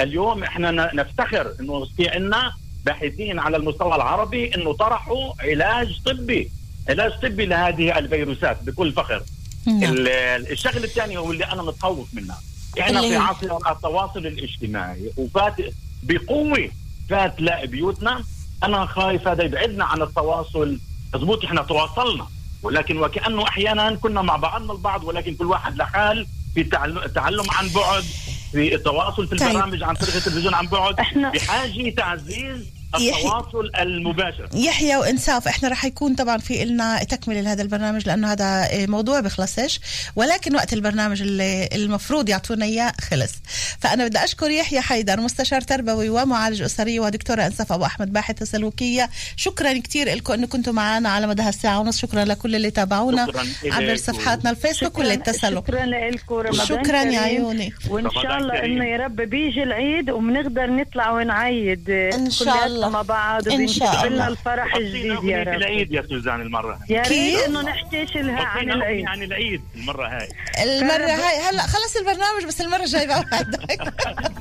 اليوم إحنا نفتخر إنه في عندنا باحثين على المستوى العربي إنه طرحوا علاج طبي. علاج طبي لهذه الفيروسات بكل فخر. نعم. ال- الشغله الثانية واللي أنا متخوف منها إحنا اللي في؟ عصر التواصل الاجتماعي. وفات بقوة فات لا بيوتنا. أنا خايف هذا يبعدنا عن التواصل مضبوط إحنا تواصلنا ولكن وكأنه أحيانا كنا مع بعضنا البعض ولكن كل واحد لحال في تعل- تعلم عن بعد في التواصل في طيب. البرامج عن طريق التلفزيون عن بعد بحاجة تعزيز التواصل المباشر. يحيى وانساف إحنا رح يكون طبعا في لنا تكملة لهذا البرنامج لأنه هذا موضوع بخلصش ولكن وقت البرنامج اللي المفروض يعطونا إياه خلص. فأنا بدي أشكر يحيى حيدر مستشار تربوي ومعالج أسري ودكتورة انساف أبو أحمد باحثة سلوكية. شكرا كثير لكم انه كنتوا معنا على مدى هالساعه ونص. شكرا لكل اللي تابعونا شكراً عبر. صفحاتنا الفيسبوك واللي اتصلوا. شكرا لكم رمضان شكراً يا. عيوني. وإن شاء الله. إنه يا رب بيجي العيد وبنقدر نطلع ونعيد. إن شاء كلياتنا الله. مع بعض إن شاء الله. الفرح الجديد يا رب. العيد يا سوزان المرة. هاي يا ريت؟ إنه نحكي شلها عن العيد. عن العيد المرة هاي. المرة هاي هلا خلص البرنامج بس المرة الجاية بوعدك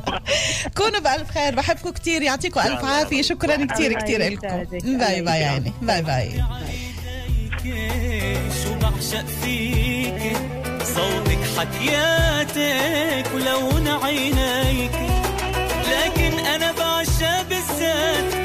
(laughs) كونوا بألف خير بحبكم كتير يعطيكم ألف عافية. شكرا كتير كتير الله لكم. باي باي يا عيني باي باي. شو بعشق فيك صوتك حكياتك ولون عينيك. لكن أنا بعشق بالذات.